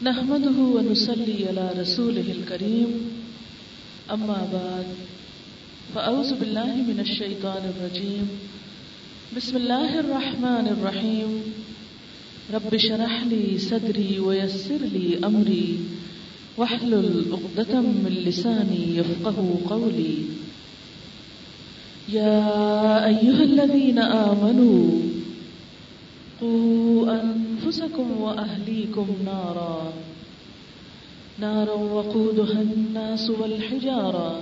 نحمده ونصلي على رسوله الكريم. أما بعد، فأعوذ بالله من الشيطان الرجيم. بسم الله الرحمن الرحيم. رب شرح لي صدري ويسر لي أمري. واحلل عقدة من لساني يفقه قولي. يا أيها الذين آمنوا قوا أنفسكم وأهليكم نارا. نارا وقودها الناس والحجارة.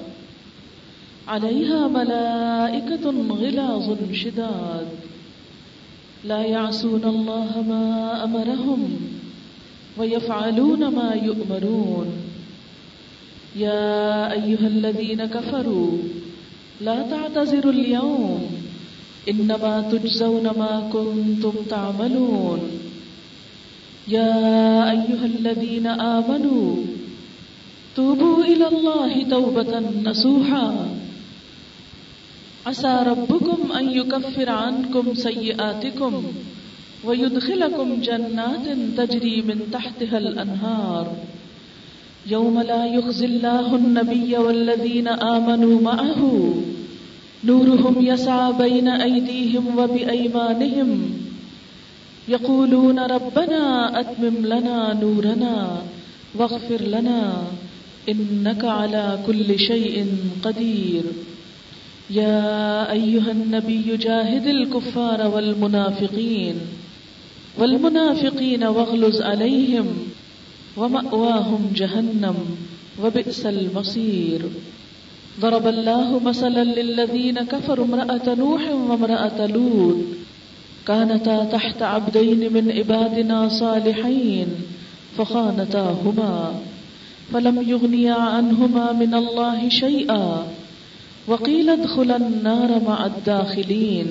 عليها ملائكة غلاظ شداد. لا يعصون الله ما أمرهم ويفعلون ما يؤمرون. يا أيها الذين كفروا، لا تعتذروا اليوم. إنما تجزون ما كنتم تعملون. يا أيها الذين آمنوا توبوا إلى الله توبة نصوحا. عسى ربكم أن يكفر عنكم سيئاتكم ويدخلكم جنات تجري من تحتها الأنهار. يوم لا يخزي الله النبي والذين آمنوا معه. نورهم يسعى بين أيديهم وبأيمانهم. يقولون ربنا أتمم لنا نورنا واغفر لنا إنك على كل شيء قدير. يا أيها النبي جاهد الكفار والمنافقين والمنافقين واغلز عليهم ومأواهم جهنم وبئس المصير. ضرب الله مثلا للذين كفروا امرأة نوح وامرأة لوط. كانتا تحت عبدين من عبادنا صالحين، فخانتاهما. فلم يغنيا عنهما من الله شيئا. وقيل ادخلا النار مع الداخلين.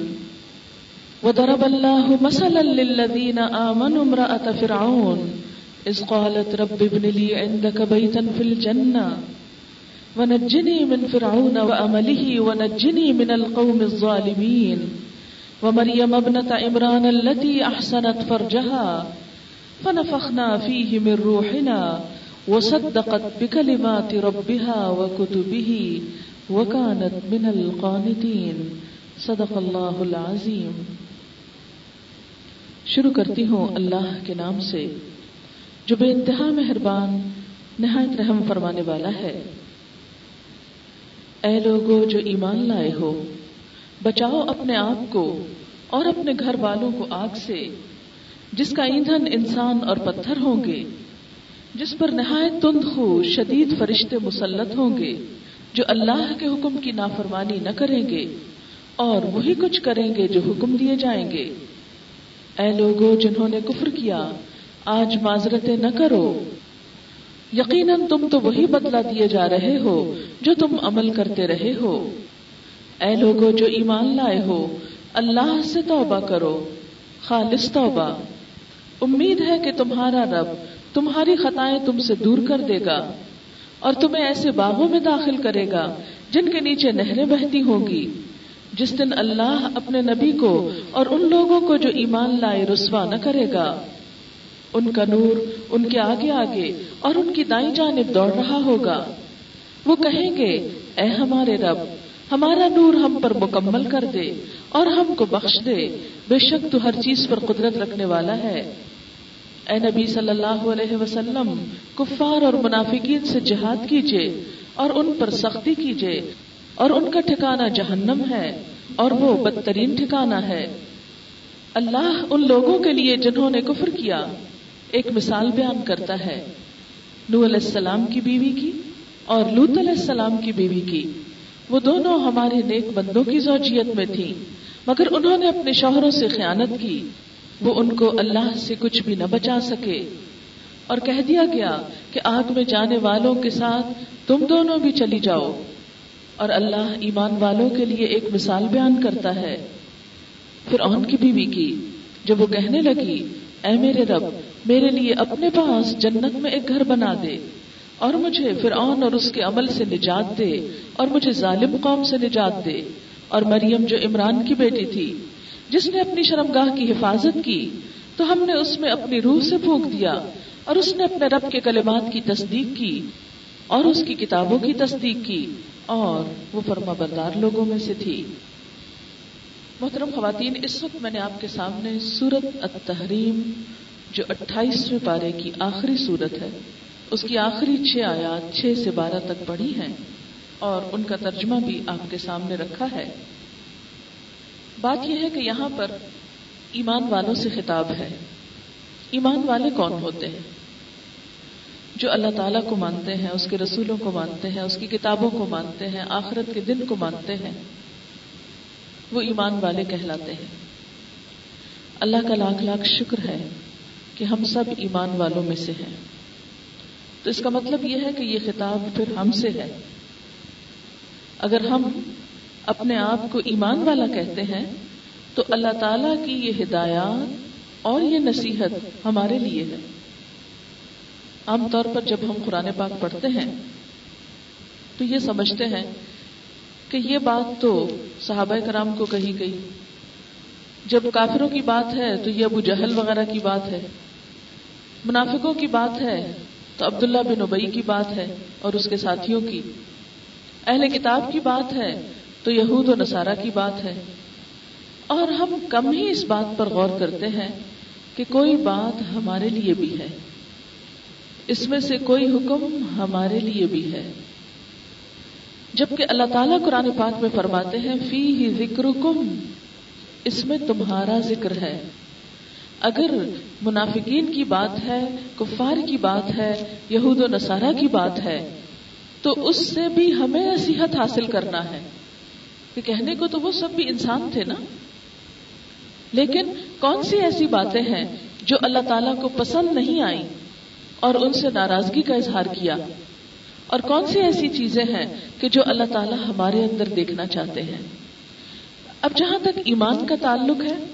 وضرب الله مثلا للذين آمنوا امرأة فرعون. إذ قالت رب ابن لي عندك بيتا في الجنة. ونجني من فرعون وأمله، ونجني من القوم الظالمين. ومريم ابنة عمران التي أحسنت فرجها فنفخنا فيه من روحنا وصدقت بكلمات ربها وكتبه وكانت من القانتين. صدق الله العظيم شروع کرتی ہوں اللہ کے نام سے، جو بے انتہا مہربان، نہایت رحم فرمانے والا ہے۔ اے لوگو جو ایمان لائے ہو بچاؤ اپنے آپ کو اور اپنے گھر والوں کو آگ سے، جس کا ایندھن انسان اور پتھر ہوں گے، جس پر نہایت تند خو شدید فرشتے مسلط ہوں گے، جو اللہ کے حکم کی نافرمانی نہ کریں گے اور وہی کچھ کریں گے جو حکم دیے جائیں گے۔ اے لوگو جنہوں نے کفر کیا، آج معذرتیں نہ کرو۔ یقیناً تم تو وہی بدلا دیے جا رہے ہو جو تم عمل کرتے رہے ہو۔ اے لوگو جو ایمان لائے ہو، اللہ سے توبہ کرو، خالص توبہ۔ امید ہے کہ تمہارا رب تمہاری خطائیں تم سے دور کر دے گا اور تمہیں ایسے باغوں میں داخل کرے گا جن کے نیچے نہریں بہتی ہوں گی۔ جس دن اللہ اپنے نبی کو اور ان لوگوں کو جو ایمان لائے رسوا نہ کرے گا۔ ان کا نور ان کے آگے آگے اور ان کی دائیں جانب دوڑ رہا ہوگا۔ وہ کہیں گے، اے ہمارے رب ہمارا نور ہم پر مکمل کر دے اور ہم کو بخش دے۔ بے شک تو ہر چیز پر قدرت رکھنے والا ہے۔ اے نبی صلی اللہ علیہ وسلم، کفار اور منافقین سے جہاد کیجیے اور ان پر سختی کیجیے اور ان کا ٹھکانہ جہنم ہے اور وہ بدترین ٹھکانہ ہے۔ اللہ ان لوگوں کے لیے جنہوں نے کفر کیا، ایک مثال بیان کرتا ہے۔ نو علیہ السلام کی بیوی کی اور لوت علیہ السلام کی بیوی کی۔ وہ دونوں ہمارے نیک بندوں کی زوجیت میں تھی مگر انہوں نے اپنے شوہروں سے خیانت کی، وہ ان کو اللہ سے کچھ بھی نہ بچا سکے۔ اور کہہ دیا گیا کہ آگ میں جانے والوں کے ساتھ تم دونوں بھی چلی جاؤ۔ اور اللہ ایمان والوں کے لیے ایک مثال بیان کرتا ہے۔ پھر اون کی بیوی کی، جب وہ کہنے لگی، اے میرے رب، میرے لیے اپنے پاس جنت میں ایک گھر بنا دے۔ اور مجھے فرعون اور اس کے عمل سے نجات دے اور مجھے ظالم قوم سے نجات دے۔ اور مریم جو عمران کی بیٹی تھی، جس نے اپنی شرمگاہ کی حفاظت کی، تو ہم نے اس میں اپنی روح سے پھونک دیا اور اس نے اپنے رب کے کلمات کی تصدیق کی اور اس کی کتابوں کی تصدیق کی اور وہ فرما بردار لوگوں میں سے تھی۔ محترم خواتین، اس وقت میں نے آپ کے سامنے سورت التحریم، جو اٹھائیسویں پارے کی آخری صورت ہے۔ اس کی آخری چھ آیات چھ سے بارہ تک پڑھی ہیں اور ان کا ترجمہ بھی آپ کے سامنے رکھا ہے۔ بات یہ ہے کہ یہاں پر ایمان والوں سے خطاب ہے۔ ایمان والے کون ہوتے ہیں؟ جو اللہ تعالیٰ کو مانتے ہیں، اس کے رسولوں کو مانتے ہیں، اس کی کتابوں کو مانتے ہیں، آخرت کے دن کو مانتے ہیں، وہ ایمان والے کہلاتے ہیں۔ اللہ کا لاکھ لاکھ شکر ہے کہ ہم سب ایمان والوں میں سے ہیں۔ تو اس کا مطلب یہ ہے کہ یہ خطاب پھر ہم سے ہے۔ اگر ہم اپنے آپ کو ایمان والا کہتے ہیں، تو اللہ تعالی کی یہ ہدایات اور یہ نصیحت ہمارے لیے ہے۔ عام طور پر جب ہم قرآن پاک پڑھتے ہیں، تو یہ سمجھتے ہیں کہ یہ بات تو صحابہ کرام کو کہی گئی۔ جب کافروں کی بات ہے، تو یہ ابو جہل وغیرہ کی بات ہے۔ منافقوں کی بات ہے تو عبداللہ بن ابئی کی بات ہے اور اس کے ساتھیوں کی۔ اہل کتاب کی بات ہے تو یہود و نصارہ کی بات ہے۔ اور ہم کم ہی اس بات پر غور کرتے ہیں کہ کوئی بات ہمارے لیے بھی ہے۔ اس میں سے کوئی حکم ہمارے لیے بھی ہے۔ جبکہ اللہ تعالیٰ قرآن پاک میں فرماتے ہیں، فی ہی ذکر اس میں تمہارا ذکر ہے۔ اگر منافقین کی بات ہے، کفار کی بات ہے، یہود و نصارہ کی بات ہے، تو اس سے بھی ہمیں نصیحت حاصل کرنا ہے۔ کہ کہنے کو تو وہ سب بھی انسان تھے نا۔ لیکن کون سی ایسی باتیں ہیں جو اللہ تعالیٰ کو پسند نہیں آئی اور ان سے ناراضگی کا اظہار کیا؟ اور کون سی ایسی چیزیں ہیں کہ جو اللہ تعالیٰ ہمارے اندر دیکھنا چاہتے ہیں؟ اب جہاں تک ایمان کا تعلق ہے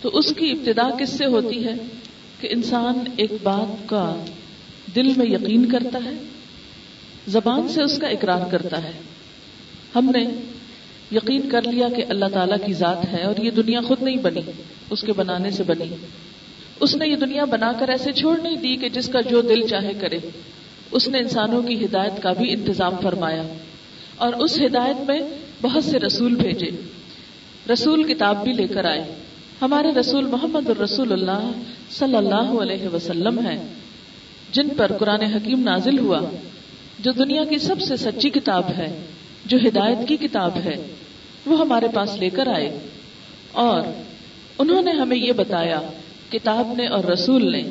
تو اس کی ابتدا کس سے ہوتی ہے کہ انسان ایک بات کا دل میں یقین کرتا ہے، زبان سے اس کا اقرار کرتا ہے۔ ہم نے یقین کر لیا کہ اللہ تعالیٰ کی ذات ہے اور یہ دنیا خود نہیں بنی، اس کے بنانے سے بنی۔ اس نے یہ دنیا بنا کر ایسے چھوڑ نہیں دی کہ جس کا جو دل چاہے کرے۔ اس نے انسانوں کی ہدایت کا بھی انتظام فرمایا اور اس ہدایت میں بہت سے رسول بھیجے۔ رسول کتاب بھی لے کر آئے۔ ہمارے رسول محمد الرسول اللہ صلی اللہ علیہ وسلم ہے جن پر قرآن حکیم نازل ہوا، جو دنیا کی سب سے سچی کتاب ہے، جو ہدایت کی کتاب ہے، وہ ہمارے پاس لے کر آئے۔ اور انہوں نے ہمیں یہ بتایا، کتاب نے اور رسول نے،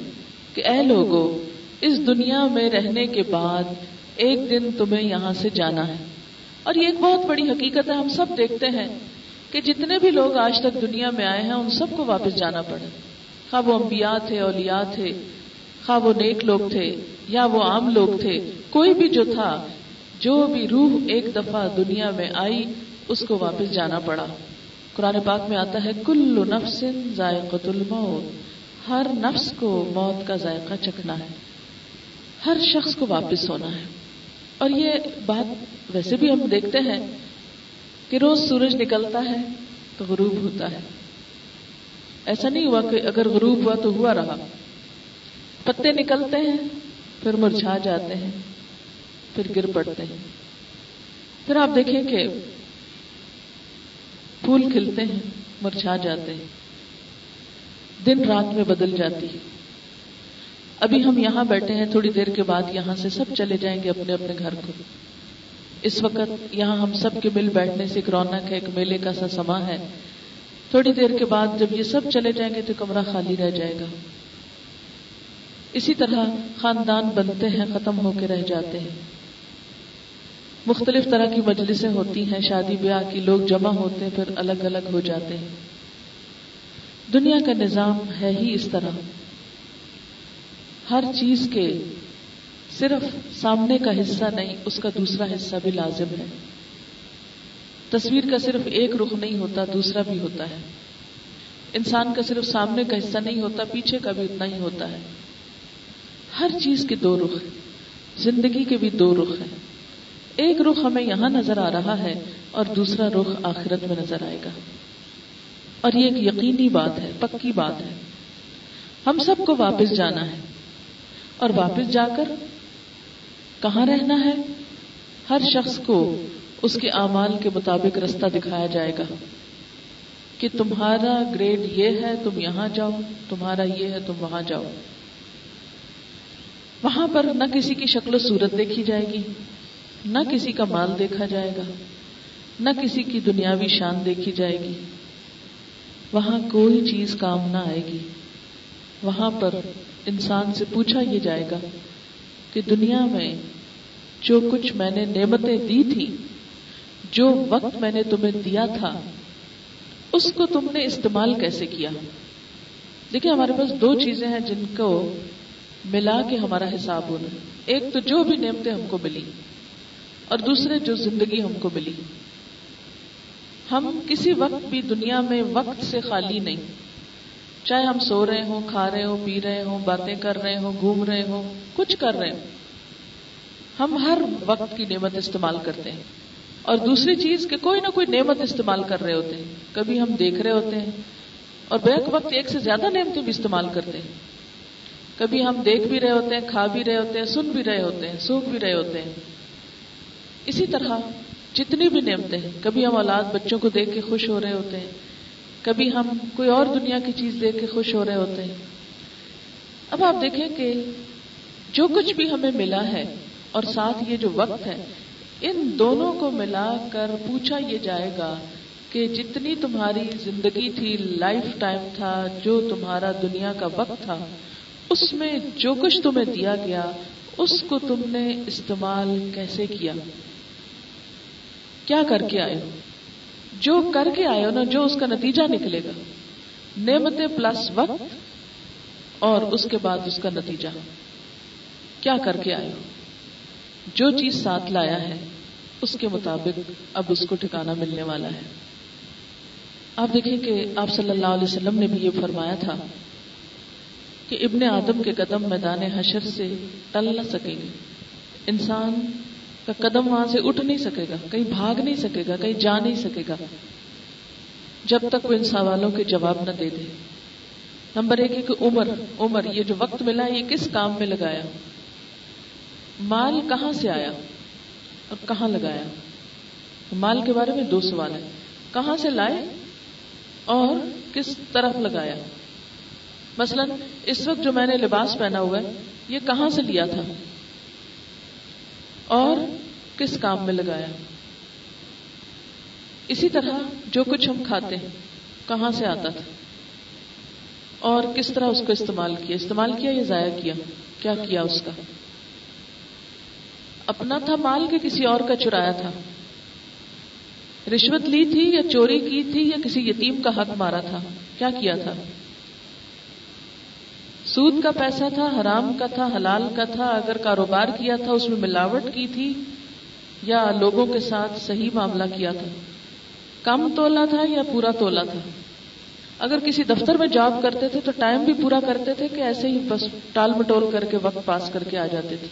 کہ اے لوگوں اس دنیا میں رہنے کے بعد ایک دن تمہیں یہاں سے جانا ہے۔ اور یہ ایک بہت بڑی حقیقت ہے، ہم سب دیکھتے ہیں۔ کہ جتنے بھی لوگ آج تک دنیا میں آئے ہیں، ان سب کو واپس جانا پڑے۔ خواہ وہ انبیاء تھے، اولیاء تھے خواہ وہ نیک لوگ تھے یا وہ عام لوگ تھے، کوئی بھی جو تھا، جو بھی روح ایک دفعہ دنیا میں آئی، اس کو واپس جانا پڑا۔ قرآن پاک میں آتا ہے کل نفس ذائقہ الموت۔ ہر نفس کو موت کا ذائقہ چکھنا ہے۔ ہر شخص کو واپس ہونا ہے۔ اور یہ بات ویسے بھی ہم دیکھتے ہیں کہ روز سورج نکلتا ہے تو غروب ہوتا ہے۔ ایسا نہیں ہوا کہ اگر غروب ہوا تو ہوا رہا۔ پتے نکلتے ہیں، پھر مرجھا جاتے ہیں، پھر گر پڑتے ہیں۔ پھر آپ دیکھیں کہ پھول کھلتے ہیں، مرجھا جاتے ہیں۔ دن رات میں بدل جاتی ہے۔ ابھی ہم یہاں بیٹھے ہیں، تھوڑی دیر کے بعد یہاں سے سب چلے جائیں گے اپنے اپنے گھر کو۔ اس وقت یہاں ہم سب کے مل بیٹھنے سے ایک رونق ہے، ایک میلے کا سا سما ہے۔ تھوڑی دیر کے بعد جب یہ سب چلے جائیں گے تو کمرہ خالی رہ جائے گا۔ اسی طرح خاندان بنتے ہیں، ختم ہو کے رہ جاتے ہیں۔ مختلف طرح کی مجلسیں ہوتی ہیں، شادی بیاہ کی لوگ جمع ہوتے ہیں، پھر الگ الگ ہو جاتے ہیں۔ دنیا کا نظام ہے ہی اس طرح۔ ہر چیز کے صرف سامنے کا حصہ نہیں، اس کا دوسرا حصہ بھی لازم ہے۔ تصویر کا صرف ایک رخ نہیں ہوتا، دوسرا بھی ہوتا ہے۔ انسان کا صرف سامنے کا حصہ نہیں ہوتا، پیچھے کا بھی اتنا ہی ہوتا ہے۔ ہر چیز کے دو رخ زندگی کے بھی دو رخ ہیں۔ ایک رخ ہمیں یہاں نظر آ رہا ہے اور دوسرا رخ آخرت میں نظر آئے گا۔ اور یہ ایک یقینی بات ہے، پکی بات ہے۔ ہم سب کو واپس جانا ہے۔ اور واپس جا کر کہاں رہنا ہے؟ ہر شخص کو اس کے اعمال کے مطابق رستہ دکھایا جائے گا کہ تمہارا گریڈ یہ ہے، تم یہاں جاؤ، تمہارا یہ ہے، تم وہاں جاؤ۔ وہاں پر نہ کسی کی شکل و صورت دیکھی جائے گی، نہ کسی کا مال دیکھا جائے گا، نہ کسی کی دنیاوی شان دیکھی جائے گی۔ وہاں کوئی چیز کام نہ آئے گی۔ وہاں پر انسان سے پوچھا یہ جائے گا کہ دنیا میں جو کچھ میں نے نعمتیں دی تھی، جو وقت میں نے تمہیں دیا تھا، اس کو تم نے استعمال کیسے کیا؟ دیکھیں، ہمارے پاس دو چیزیں ہیں جن کو ملا کے ہمارا حساب ہونا۔ ایک تو جو بھی نعمتیں ہم کو ملی، اور دوسرے جو زندگی ہم کو ملی۔ ہم کسی وقت بھی دنیا میں وقت سے خالی نہیں۔ چاہے ہم سو رہے ہوں، کھا رہے ہوں، پی رہے ہوں، باتیں کر رہے ہوں، گھوم رہے ہوں، کچھ کر رہے ہوں۔ ہم ہر وقت کی نعمت استعمال کرتے ہیں۔ اور دوسری چیز کہ کوئی نہ کوئی نعمت استعمال کر رہے ہوتے ہیں۔ کبھی ہم دیکھ رہے ہوتے ہیں۔ اور بیک وقت ایک سے زیادہ نعمتیں بھی استعمال کرتے ہیں۔ کبھی ہم دیکھ بھی رہے ہوتے ہیں، کھا بھی رہے ہوتے ہیں، سن بھی رہے ہوتے ہیں، سوکھ بھی رہے ہوتے ہیں۔ اسی طرح جتنی بھی نعمتیں ہیں، کبھی ہم اولاد بچوں کو دیکھ کے خوش ہو رہے ہوتے ہیں کبھی ہم کوئی اور دنیا کی چیز دیکھ کے خوش ہو رہے ہوتے ہیں۔ اب آپ دیکھیں کہ جو کچھ بھی ہمیں ملا ہے اور ساتھ یہ جو وقت ہے، ان دونوں کو ملا کر پوچھا یہ جائے گا کہ جتنی تمہاری زندگی تھی، لائف ٹائم تھا، جو تمہارا دنیا کا وقت تھا، اس میں جو کچھ تمہیں دیا گیا، اس کو تم نے استعمال کیسے کیا؟ کیا کر کے آئے ہو؟ جو کر کے آئے ہو نا، جو اس کا نتیجہ نکلے گا۔ نعمت پلس وقت اور اس کے بعد اس کا نتیجہ۔ کیا کر کے آئے ہو؟ جو چیز ساتھ لایا ہے، اس کے مطابق اب اس کو ٹھکانا ملنے والا ہے۔ آپ دیکھیں کہ آپ صلی اللہ علیہ وسلم نے بھی یہ فرمایا تھا کہ ابن آدم کے قدم میدان حشر سے ٹل نہ سکیں گے۔ انسان کا قدم وہاں سے اٹھ نہیں سکے گا، کہیں بھاگ نہیں سکے گا، کہیں جا نہیں سکے گا۔ جب تک وہ ان سوالوں کے جواب نہ دے دے۔ نمبر ایک کہ عمر عمر، یہ جو وقت ملا یہ کس کام میں لگایا؟ مال کہاں سے آیا؟ اور کہاں لگایا؟ مال کے بارے میں دو سوال ہیں۔ کہاں سے لائے اور کس طرف لگایا؟ مثلا اس وقت جو میں نے لباس پہنا ہوا ہے، یہ کہاں سے لیا تھا؟ اور کس کام میں لگایا؟ اسی طرح جو کچھ ہم کھاتے ہیں، کہاں سے آتا تھا؟ اور کس طرح اس کو استعمال کیا؟ استعمال کیا یا ضائع کیا؟ کیا کیا اس کا؟ اپنا تھا مال کے کسی اور کا چرایا تھا؟ رشوت لی تھی یا چوری کی تھی یا کسی یتیم کا حق مارا تھا؟ کیا کیا تھا؟ سود کا پیسہ تھا، حرام کا تھا، حلال کا تھا، اگر کاروبار کیا تھا، اس میں ملاوٹ کی تھی، یا لوگوں کے ساتھ صحیح معاملہ کیا تھا۔ کم تولا تھا یا پورا تولا تھا؟ اگر کسی دفتر میں جاب کرتے تھے تو ٹائم بھی پورا کرتے تھے کہ ایسے ہی بس ٹال مٹول کر کے وقت پاس کر کے آ جاتے تھے۔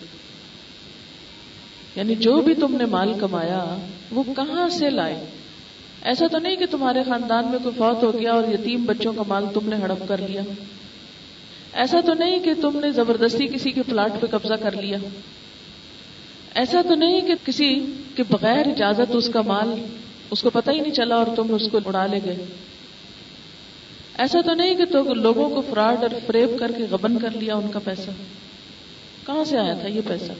یعنی جو بھی تم نے مال کمایا، وہ کہاں سے لائے؟ ایسا تو نہیں کہ تمہارے خاندان میں کوئی فوت ہو گیا اور یتیم بچوں کا مال تم نے ہڑپ کر لیا۔ ایسا تو نہیں کہ تم نے زبردستی کسی کے پلاٹ پہ قبضہ کر لیا۔ ایسا تو نہیں کہ کسی کے بغیر اجازت اس کا مال، اس کو پتہ ہی نہیں چلا اور تم اس کو اڑا لے گئے۔ ایسا تو نہیں کہ تو لوگوں کو فراڈ اور فریب کر کے غبن کر لیا ان کا پیسہ۔ کہاں سے آیا تھا یہ پیسہ؟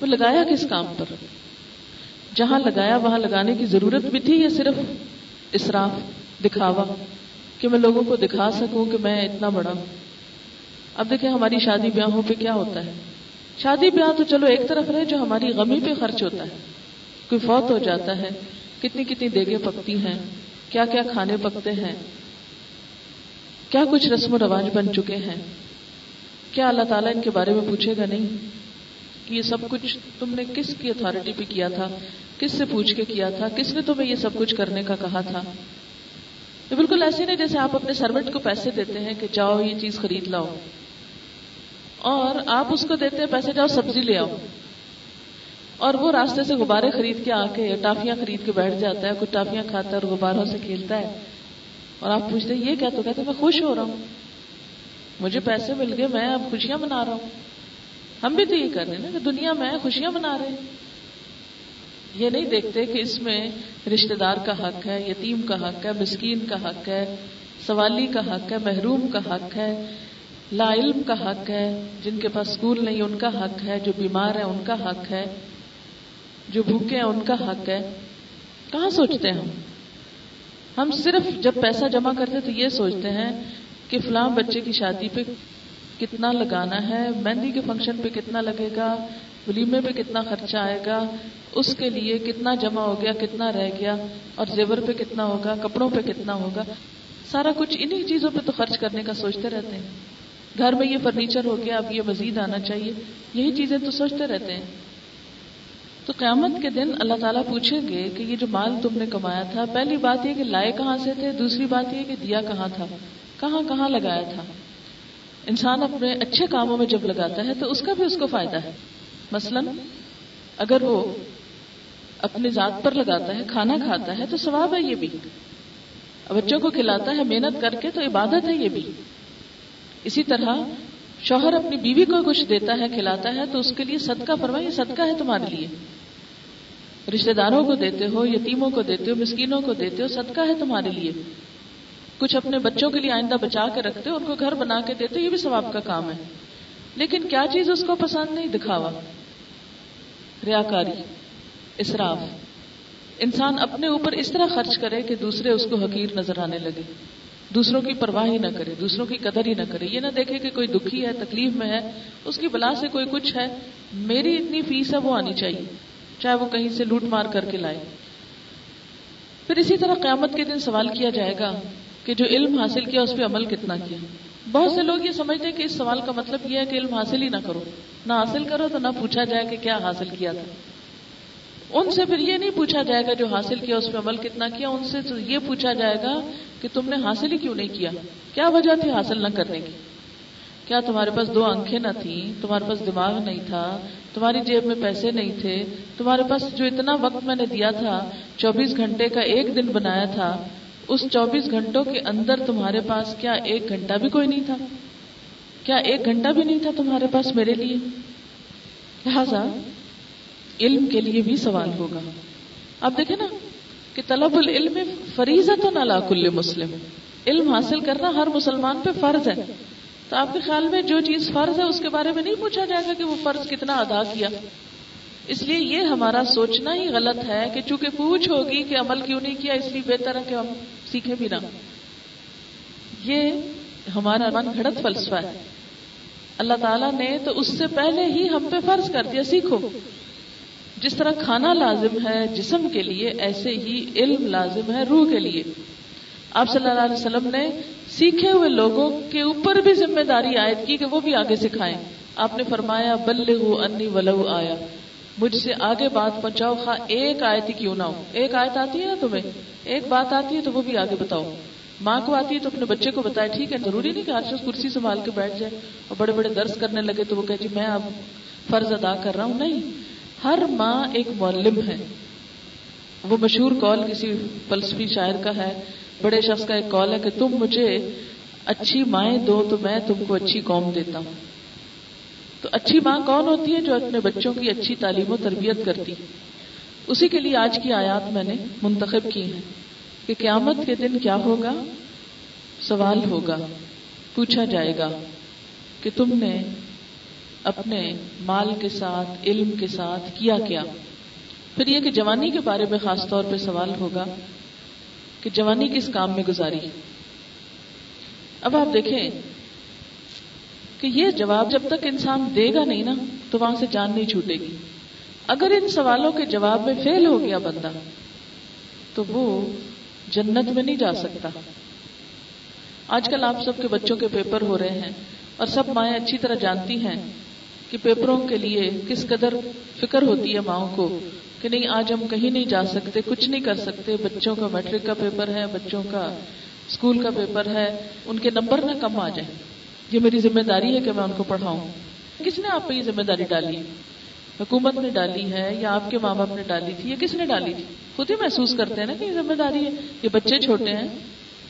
وہ لگایا کس کام پر؟ جہاں لگایا وہاں لگانے کی ضرورت بھی تھی یا صرف اسراف، دکھاوا؟ کہ میں لوگوں کو دکھا سکوں کہ میں اتنا بڑا ہوں۔ اب دیکھیں ہماری شادی بیاہوں پہ کیا ہوتا ہے۔ شادی بیاہ تو چلو ایک طرف رہے جو ہماری غمی پہ خرچ ہوتا ہے۔ کوئی فوت ہو جاتا ہے، کتنی کتنی دیگیں پکتی ہیں، کیا کیا کھانے پکتے ہیں، کیا کچھ رسم و رواج بن چکے ہیں۔ کیا اللہ تعالیٰ ان کے بارے میں پوچھے گا نہیں؟ کہ یہ سب کچھ تم نے کس کی اتھارٹی پہ کیا تھا؟ کس سے پوچھ کے کیا تھا؟ کس نے تمہیں یہ سب کچھ کرنے کا کہا تھا؟ یہ بالکل ایسے نہیں جیسے آپ اپنے سروٹ کو پیسے دیتے ہیں کہ جاؤ یہ چیز خرید لاؤ۔ اور آپ اس کو دیتے ہیں پیسے جاؤ سبزی لے آؤ۔ اور وہ راستے سے غبارے خرید کے آ کے ٹافیاں خرید کے بیٹھ جاتا ہے، کچھ ٹافیاں کھاتا ہے اور غباروں سے کھیلتا ہے۔ اور آپ پوچھتے یہ کیا؟ تو کہتے میں خوش ہو رہا ہوں۔ مجھے پیسے مل گئے، میں اب خوشیاں منا رہا ہوں۔ ہم بھی تو یہ کر رہے ہیں نا کہ دنیا میں خوشیاں منا رہے ہیں۔ یہ نہیں دیکھتے کہ اس میں رشتے دار کا حق ہے، یتیم کا حق ہے، مسکین کا حق ہے، سوالی کا حق ہے، محروم کا حق ہے، لا علم کا حق ہے، جن کے پاس اسکول نہیں، ان کا حق ہے، جو بیمار ہے ان کا حق ہے، جو بھوکے ہیں، ان کا حق ہے۔ کہاں سوچتے ہیں ہم؟ ہم صرف جب پیسہ جمع کرتے تو یہ سوچتے ہیں کہ فلاں بچے کی شادی پہ کتنا لگانا ہے، مہندی کے فنکشن پہ کتنا لگے گا، ولیمے پہ کتنا خرچہ آئے گا، اس کے لیے کتنا جمع ہو گیا، کتنا رہ گیا، اور زیور پہ کتنا ہوگا، کپڑوں پہ کتنا ہوگا، سارا کچھ انہی چیزوں پہ تو خرچ کرنے کا سوچتے رہتے ہیں۔ گھر میں یہ فرنیچر ہو گیا، اب یہ مزید آنا چاہیے، یہی چیزیں تو سوچتے رہتے ہیں۔ تو قیامت کے دن اللہ تعالیٰ پوچھیں گے کہ یہ جو مال تم نے کمایا تھا، پہلی بات یہ کہ لائے کہاں سے تھے، دوسری بات یہ کہ دیا کہاں تھا، کہاں کہاں لگایا تھا۔ انسان اپنے اچھے کاموں میں جب لگاتا ہے تو اس کا بھی اس کو فائدہ ہے۔ مثلا اگر وہ اپنے ذات پر لگاتا ہے، کھانا کھاتا ہے، تو ثواب ہے یہ بھی۔ بچوں کو کھلاتا ہے، محنت کر کے تو عبادت ہے یہ بھی۔ اسی طرح شوہر اپنی بیوی کو کچھ دیتا ہے، کھلاتا ہے، تو اس کے لیے صدقہ فرمائے، یہ صدقہ ہے تمہارے لیے۔ رشتے داروں کو دیتے ہو، یتیموں کو دیتے ہو، مسکینوں کو دیتے ہو، صدقہ ہے تمہارے لیے۔ کچھ اپنے بچوں کے لیے آئندہ بچا کے رکھتے ان کو گھر بنا کے دیتے، یہ بھی ثواب کا کام ہے۔ لیکن کیا چیز اس کو پسند نہیں؟ دکھاوا۔ ریاکاری۔ اسراف۔ انسان اپنے اوپر اس طرح خرچ کرے کہ دوسرے اس کو حقیر نظر آنے لگے۔ دوسروں کی پرواہ ہی نہ کرے، دوسروں کی قدر ہی نہ کرے۔ یہ نہ دیکھے کہ کوئی دکھی ہے، تکلیف میں ہے، اس کی بلا سے کوئی کچھ ہے۔ میری اتنی فیس ہے، وہ آنی چاہیے، چاہے وہ کہیں سے لوٹ مار کر کے لائے۔ پھر اسی طرح قیامت کے دن سوال کیا جائے گا کہ جو علم حاصل کیا، اس پہ عمل کتنا کیا؟ بہت سے لوگ یہ سمجھتے ہیں کہ اس سوال کا مطلب یہ ہے کہ علم حاصل ہی نہ کرو۔ نہ حاصل کرو تو نہ پوچھا جائے کہ کیا حاصل کیا تھا۔ ان سے پھر یہ نہیں پوچھا جائے گا جو حاصل کیا، اس پہ عمل کتنا کیا، ان سے تو یہ پوچھا جائے گا کہ تم نے حاصل ہی کیوں نہیں کیا؟ کیا وجہ تھی حاصل نہ کرنے کی؟ کیا تمہارے پاس دو آنکھیں نہ تھیں؟ تمہارے پاس دماغ نہیں تھا؟ تمہاری جیب میں پیسے نہیں تھے؟ تمہارے پاس جو اتنا وقت میں نے دیا تھا، چوبیس گھنٹے کا ایک دن بنایا تھا اس چوبیس گھنٹوں کے اندر تمہارے پاس کیا ایک گھنٹہ بھی کوئی نہیں تھا؟ کیا ایک گھنٹہ بھی نہیں تھا تمہارے پاس میرے لیے؟ لہذا علم کے لیے بھی سوال ہوگا۔ آپ دیکھیں نا کہ طلب العلم فریضہ تو نہ کل مسلم۔ علم حاصل کرنا ہر مسلمان پہ فرض ہے۔ تو آپ کے خیال میں جو چیز فرض ہے اس کے بارے میں نہیں پوچھا جائے گا کہ وہ فرض کتنا ادا کیا؟ اس لیے یہ ہمارا سوچنا ہی غلط ہے کہ چونکہ پوچھ ہوگی کہ عمل کیوں نہیں کیا، اس لیے بہتر ہے کہ ہم سیکھیں بھی نہ۔ یہ ہمارا من گھڑت فلسفہ ہے۔ اللہ تعالیٰ نے تو اس سے پہلے ہی ہم پہ فرض کر دیا، سیکھو۔ جس طرح کھانا لازم ہے جسم کے لیے، ایسے ہی علم لازم ہے روح کے لیے۔ آپ صلی اللہ علیہ وسلم نے سیکھے ہوئے لوگوں کے اوپر بھی ذمہ داری عائد کی کہ وہ بھی آگے سکھائیں۔ آپ نے فرمایا بلے انی ولو آیا۔ مجھ سے آگے بات پہنچاؤ، خواہ ایک آیت ہی کیوں نہ ہو۔ ایک آیت آتی ہے نا تمہیں؟ ایک بات آتی ہے تو وہ بھی آگے بتاؤ۔ ماں کو آتی ہے تو اپنے بچے کو بتائے، ٹھیک ہے، ضروری نہیں کہ ہر شخص کرسی سنبھال کے بیٹھ جائے اور بڑے بڑے درس کرنے لگے تو وہ کہ جی میں اب فرض ادا کر رہا ہوں۔ نہیں، ہر ماں ایک معلم ہے۔ وہ مشہور کال کسی فلسفی شاعر کا ہے، بڑے شخص کا ایک کال ہے کہ تم مجھے اچھی مائیں دو تو میں تم کو اچھی قوم دیتا ہوں۔ تو اچھی ماں کون ہوتی ہے جو اپنے بچوں کی اچھی تعلیم و تربیت کرتی اسی کے لیے آج کی آیات میں نے منتخب کی ہیں کہ قیامت کے دن کیا ہوگا؟ سوال ہوگا، پوچھا جائے گا کہ تم نے اپنے مال کے ساتھ، علم کے ساتھ کیا کیا؟ پھر یہ کہ جوانی کے بارے میں خاص طور پہ سوال ہوگا کہ جوانی کس کام میں گزاری؟ اب آپ دیکھیں کہ یہ جواب جب تک انسان دے گا نہیں نا، تو وہاں سے جان نہیں چھوٹے گی۔ اگر ان سوالوں کے جواب میں فیل ہو گیا بندہ، تو وہ جنت میں نہیں جا سکتا۔ آج کل آپ سب کے بچوں کے پیپر ہو رہے ہیں اور سب مائیں اچھی طرح جانتی ہیں کہ پیپروں کے لیے کس قدر فکر ہوتی ہے ماؤں کو کہ نہیں، آج ہم کہیں نہیں جا سکتے، کچھ نہیں کر سکتے۔ بچوں کا میٹرک کا پیپر ہے، بچوں کا اسکول کا پیپر ہے، ان کے نمبر نہ کم آ جائیں۔ یہ میری ذمہ داری ہے کہ میں ان کو پڑھاؤں۔ کس نے آپ پہ یہ ذمہ داری ڈالی؟ حکومت نے ڈالی ہے یا آپ کے ماں باپ نے ڈالی تھی؟ یا کس نے ڈالی تھی؟ خود ہی محسوس کرتے ہیں نا کہ یہ ذمہ داری ہے۔ یہ بچے چھوٹے ہیں۔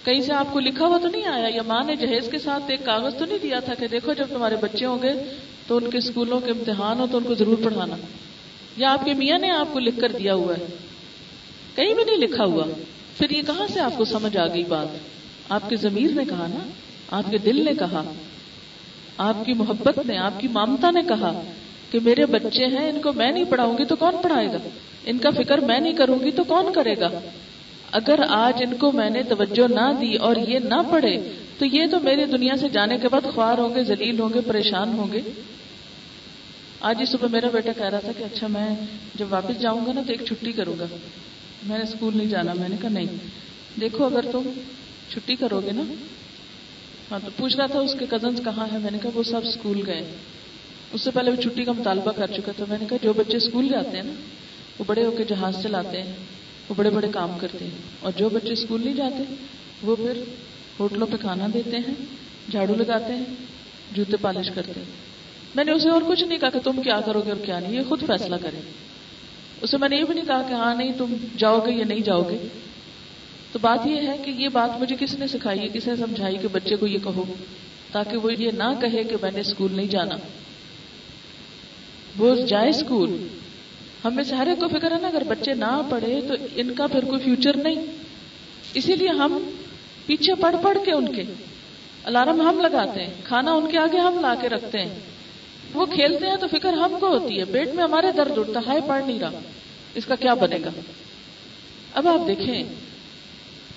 کہیں سے آپ کو لکھا ہوا تو نہیں آیا؟ یا ماں نے جہیز کے ساتھ ایک کاغذ تو نہیں دیا تھا کہ دیکھو جب تمہارے بچے ہوں گے تو ان کے اسکولوں کے امتحان ہو تو ان کو ضرور پڑھانا۔ یا آپ کے میاں نے آپ کو لکھ کر دیا ہوا ہے۔ کہیں بھی نہیں لکھا ہوا۔ پھر یہ کہاں سے آپ کو سمجھ آ گئی بات؟ آپ کے ضمیر نے کہا نا؟ آپ کے دل نے کہا۔ آپ کی محبت نے، آپ کی مامتا نے کہا کہ میرے بچے ہیں، ان کو میں نہیں پڑھاؤں گی تو کون پڑھائے گا؟ ان کا فکر میں نہیں کروں گی تو کون کرے گا؟ اگر آج ان کو میں نے توجہ نہ دی اور یہ نہ پڑھے، تو یہ تو میری دنیا سے جانے کے بعد خوار ہوں گے، ذلیل ہوں گے، پریشان ہوں گے۔ آج ہی صبح میرا بیٹا کہہ رہا تھا کہ اچھا میں جب واپس جاؤں گا نا تو ایک چھٹی کروں گا۔ میں نے اسکول نہیں جانا، میں نے کہا نہیں۔ دیکھو، اگر تم چھٹی کرو گے نا ہاں تو پوچھ رہا تھا اس کے کزنس کہاں ہے میں نے کہا وہ سب اسکول گئے اس سے پہلے وہ چھٹی کا مطالبہ کر چکا تھا۔ میں نے کہا جو بچے اسکول جاتے ہیں نا، وہ بڑے ہو کے جہاز چلاتے ہیں، وہ بڑے بڑے کام کرتے ہیں۔ اور جو بچے اسکول نہیں جاتے، وہ پھر ہوٹلوں پہ کھانا دیتے ہیں، جھاڑو لگاتے ہیں، جوتے پالش کرتے ہیں۔ میں نے اسے اور کچھ نہیں کہا کہ تم کیا کرو گے اور کیا نہیں، یہ خود فیصلہ کرے اسے میں نے یہ بھی نہیں کہا کہ ہاں نہیں، تم جاؤ گے یا نہیں جاؤ گے۔ تو بات یہ ہے کہ یہ بات مجھے کس نے سکھائی ہے؟ کس نے سمجھائی کہ بچے کو یہ کہو؟ تاکہ وہ یہ نہ کہے کہ میں نے اسکول نہیں جانا۔ وہ جائے اسکول۔ ہمیں سے ہر ایک کو فکر ہے نا، اگر بچے نہ پڑھے تو ان کا پھر کوئی فیوچر نہیں۔ اسی لیے ہم پیچھے پڑھ پڑھ کے ان کے الارم ہم لگاتے ہیں، کھانا ان کے آگے ہم لا کے رکھتے ہیں۔ وہ کھیلتے ہیں تو فکر ہم کو ہوتی ہے۔ پیٹ میں ہمارے درد اٹھتا ہے، پڑھ نہیں رہا۔ اس کا کیا بنے گا؟ اب آپ دیکھیں۔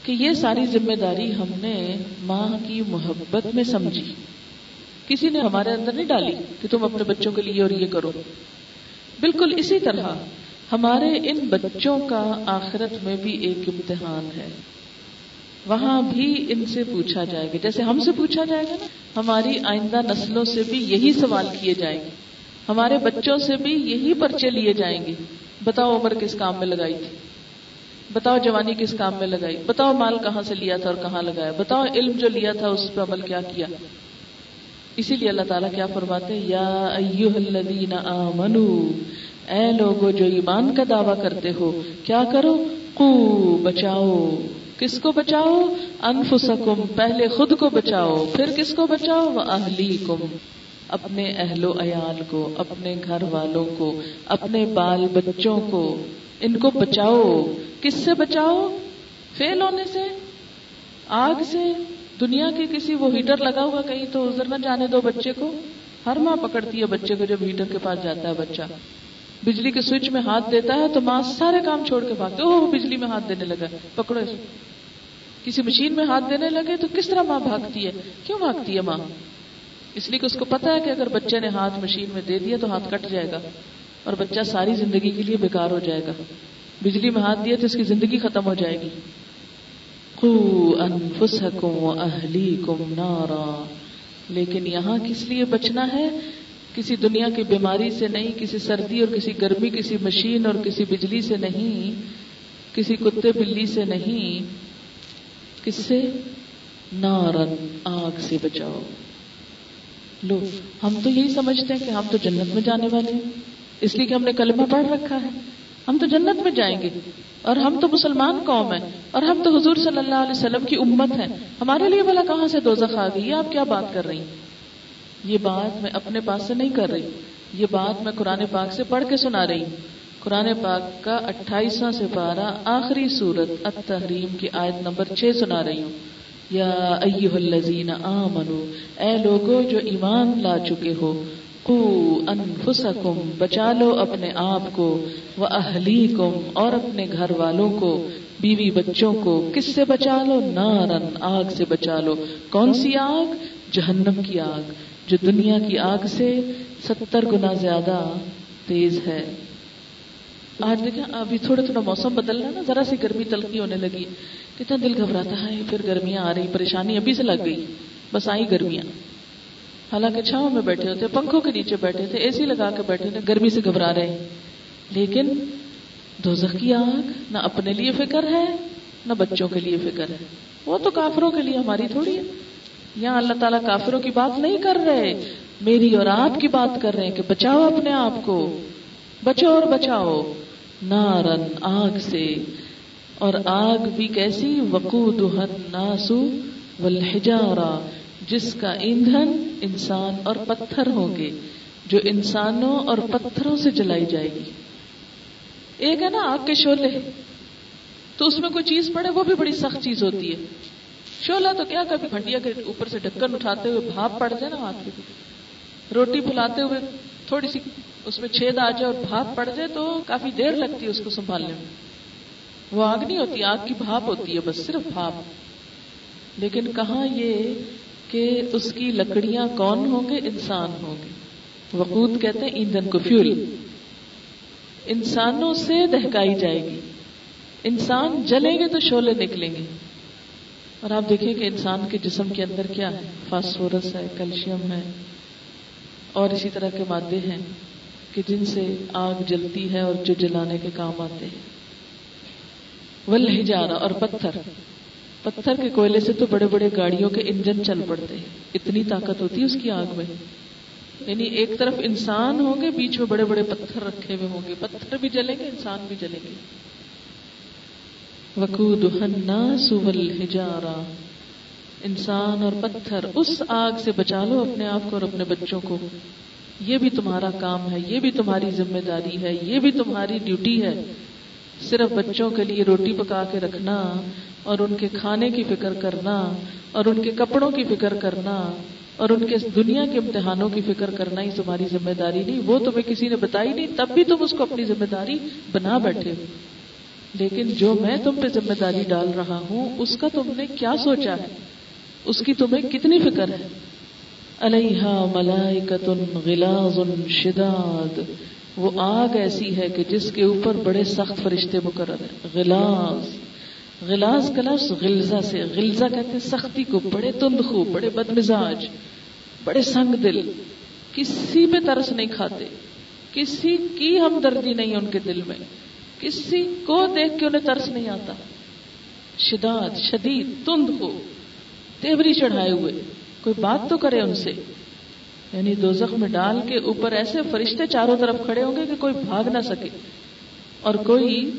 کہ یہ ساری ذمہ داری ہم نے ماں کی محبت میں سمجھی۔ کسی نے ہمارے اندر نہیں ڈالی کہ تم اپنے بچوں کے لیے اور یہ کرو۔ بالکل اسی طرح ہمارے ان بچوں کا آخرت میں بھی ایک امتحان ہے۔ وہاں بھی ان سے پوچھا جائے گا۔ جیسے ہم سے پوچھا جائے گا نا، ہماری آئندہ نسلوں سے بھی یہی سوال کیے جائیں گے۔ ہمارے بچوں سے بھی یہی پرچے لیے جائیں گے۔ بتاؤ عمر کس کام میں لگائی تھی؟ بتاؤ جوانی کس کام میں لگائی۔ بتاؤ مال کہاں سے لیا تھا اور کہاں لگایا۔ بتاؤ علم جو لیا تھا اس پہ عمل کیا کیا۔ اسی لیے اللہ تعالیٰ کیا فرماتے یا الذین آمنو، اے لوگو جو ایمان کا دعویٰ کرتے ہو، کیا کرو؟ کو بچاؤ۔ کس کو بچاؤ؟ انفسکم، پہلے خود کو بچاؤ، پھر کس کو بچاؤ؟ وہ اہلی کم اپنے اہل و عیال کو، اپنے گھر والوں کو، اپنے بال بچوں کو۔ ان کو بچاؤ۔ کس سے بچاؤ؟ فیل ہونے سے؟ آگ سے؟ دنیا کے کسی وہ ہیٹر لگا ہوا کہیں تو ادھر نہ جانے دو بچے کو۔ ہر ماں پکڑتی ہے بچے کو جب ہیٹر کے پاس جاتا ہے بچہ۔ بجلی کے سوئچ میں ہاتھ دیتا ہے تو ماں سارے کام چھوڑ کے بھاگتے او بجلی میں ہاتھ دینے لگا۔ پکڑو کسی مشین میں ہاتھ دینے لگے تو کس طرح ماں بھاگتی ہے؟ کیوں بھاگتی ہے ماں؟ اس لیے کہ اس کو پتا ہے کہ اگر بچے نے ہاتھ مشین میں دے دیا تو ہاتھ کٹ جائے گا۔ اور بچہ ساری زندگی کے لیے بیکار ہو جائے گا۔ بجلی میں ہاتھ دیا تو اس کی زندگی ختم ہو جائے گی۔ نارا۔ لیکن یہاں کس لیے بچنا ہے؟ کسی دنیا کی بیماری سے نہیں، کسی سردی اور کسی گرمی، کسی مشین اور کسی بجلی سے نہیں، کسی کتے بلی سے نہیں۔ کس سے؟ نارن، آگ سے بچاؤ۔ لو، ہم تو یہی سمجھتے ہیں کہ ہم تو جنت میں جانے والے ہیں۔ اس لیے کہ ہم نے کلمہ پڑھ رکھا ہے۔ ہم تو جنت میں جائیں گے اور ہم تو مسلمان قوم ہیں اور ہم تو حضور صلی اللہ علیہ وسلم کی امت ہیں۔ ہمارے لیے بلا کہاں سے دوزخ آ گئی؟ آپ کیا بات کر رہی ہیں؟ یہ بات میں اپنے پاس سے نہیں کر رہی۔ یہ بات میں قرآن پاک سے پڑھ کے سنا رہی۔ ہوں قرآن پاک کا اٹھائیسواں سے پارہ آخری سورت التحریم کی آیت نمبر چھ سنا رہی ہوں۔ یا ایوہ الذین آمنو اے لوگو جو ایمان لا چکے ہو قو انفسکم بچا لو اپنے آپ کو وہ اہلیکم اور اپنے گھر والوں کو، بیوی بچوں کو، کس سے بچا لو؟ نارن آگ سے بچا لو۔ کون سی آگ؟ جہنم کی آگ۔ جو دنیا کی آگ سے ستر گنا زیادہ تیز ہے۔ آج دیکھیں، ابھی تھوڑا تھوڑا موسم بدل رہا نا، ذرا سی گرمی تلخی ہونے لگی۔ کتنا دل گھبراتا ہے، پھر گرمیاں آ رہی، پریشانی ابھی سے لگ گئی۔ بس آئی گرمیاں۔ حالانکہ چھاؤں میں بیٹھے ہوتے پنکھوں کے نیچے بیٹھے تھے اے سی لگا کے بیٹھے تھے گرمی سے گھبرا رہے لیکن دوزخ کی آگ نہ اپنے لیے فکر ہے، نہ بچوں کے لیے فکر ہے۔ وہ تو کافروں کے لیے ہماری تھوڑی ہے۔ یہاں اللہ تعالیٰ کافروں کی بات نہیں کر رہے، میری اور آپ کی بات کر رہے ہیں کہ بچاؤ اپنے آپ کو۔ بچو اور بچاؤ۔ نارن آگ سے۔ اور آگ بھی کیسی؟ وقود ناسو والحجارہ۔ جس کا ایندھن انسان اور پتھر ہوں گے، جو انسانوں اور پتھروں سے جلائی جائے گی۔ ایک ہے نا آگ کے شولے۔ تو اس میں کوئی چیز پڑے، وہ بھی بڑی سخت چیز ہوتی ہے۔ شولا تو کیا کبھی کھنڈیا کے اوپر سے ڈھکن اٹھاتے ہوئے بھاپ پڑ جائے نا ہاتھ پہ روٹی پھلاتے ہوئے تھوڑی سی اس میں چھید آ جائے اور بھاپ پڑ جائے تو کافی دیر لگتی ہے اس کو سنبھالنے میں۔ وہ آگ نہیں ہوتی، آگ کی بھاپ ہوتی ہے، بس صرف بھاپ۔ لیکن کہاں یہ کہ اس کی لکڑیاں کون ہوں گے؟ انسان ہوں گے۔ وقود کہتے ہیں ایندھن کو فیول۔ انسانوں سے دہکائی جائے گی۔ انسان جلیں گے تو شولے نکلیں گے۔ اور آپ دیکھیں کہ انسان کے جسم کے اندر کیا ہے؟ فاسفورس ہے، کیلشیم ہے۔ اور اسی طرح کے مادے ہیں کہ جن سے آگ جلتی ہے اور جو جلانے کے کام آتے ہیں۔ ول جانا اور پتھر۔ پتھر کے کوئلے سے تو بڑے بڑے گاڑیوں کے انجن چل پڑتے ہیں۔ اتنی طاقت ہوتی ہے اس کی آگ میں۔ یعنی ایک طرف انسان ہوں گے، بیچ میں بڑے بڑے پتھر رکھے ہوئے ہوں گے۔ پتھر بھی جلیں گے، انسان بھی جلیں گے۔ وقود ہجارا انسان اور پتھر اس آگ سے بچا لو اپنے آپ کو اور اپنے بچوں کو۔ یہ بھی تمہارا کام ہے، یہ بھی تمہاری ذمہ داری ہے، یہ بھی تمہاری ڈیوٹی ہے۔ صرف بچوں کے لیے روٹی پکا کے رکھنا اور ان کے کھانے کی فکر کرنا اور ان کے کپڑوں کی فکر کرنا اور ان کے دنیا کے امتحانوں کی فکر کرنا ہی تمہاری ذمہ داری نہیں۔ وہ تمہیں کسی نے بتائی نہیں، تب بھی تم اس کو اپنی ذمہ داری بنا بیٹھے ہو۔ لیکن جو میں تم پہ ذمہ داری ڈال رہا ہوں، اس کا تم نے کیا سوچا ہے؟ اس کی تمہیں کتنی فکر ہے؟ علیہ ملائکت غلاظ شداد۔ وہ آگ ایسی ہے کہ جس کے اوپر بڑے سخت فرشتے مقرر ہیں۔ غلاظ۔ غلاز کا لفظ غلزہ سے غلزہ کہتے ہیں سختی کو۔ بڑے تند خو بڑے بد مزاج بڑے سنگ دل۔ کسی پہ ترس نہیں کھاتے۔ کسی کی ہمدردی نہیں ان کے دل میں۔ کسی کو دیکھ کے انہیں ترس نہیں آتا۔ شداد، شدید تند ہو تیوری چڑھائے ہوئے۔ کوئی بات تو کرے ان سے۔ یعنی دو زخم میں ڈال کے اوپر ایسے فرشتے چاروں طرف کھڑے ہوں گے کہ کوئی بھاگ نہ سکے۔ اور کوئی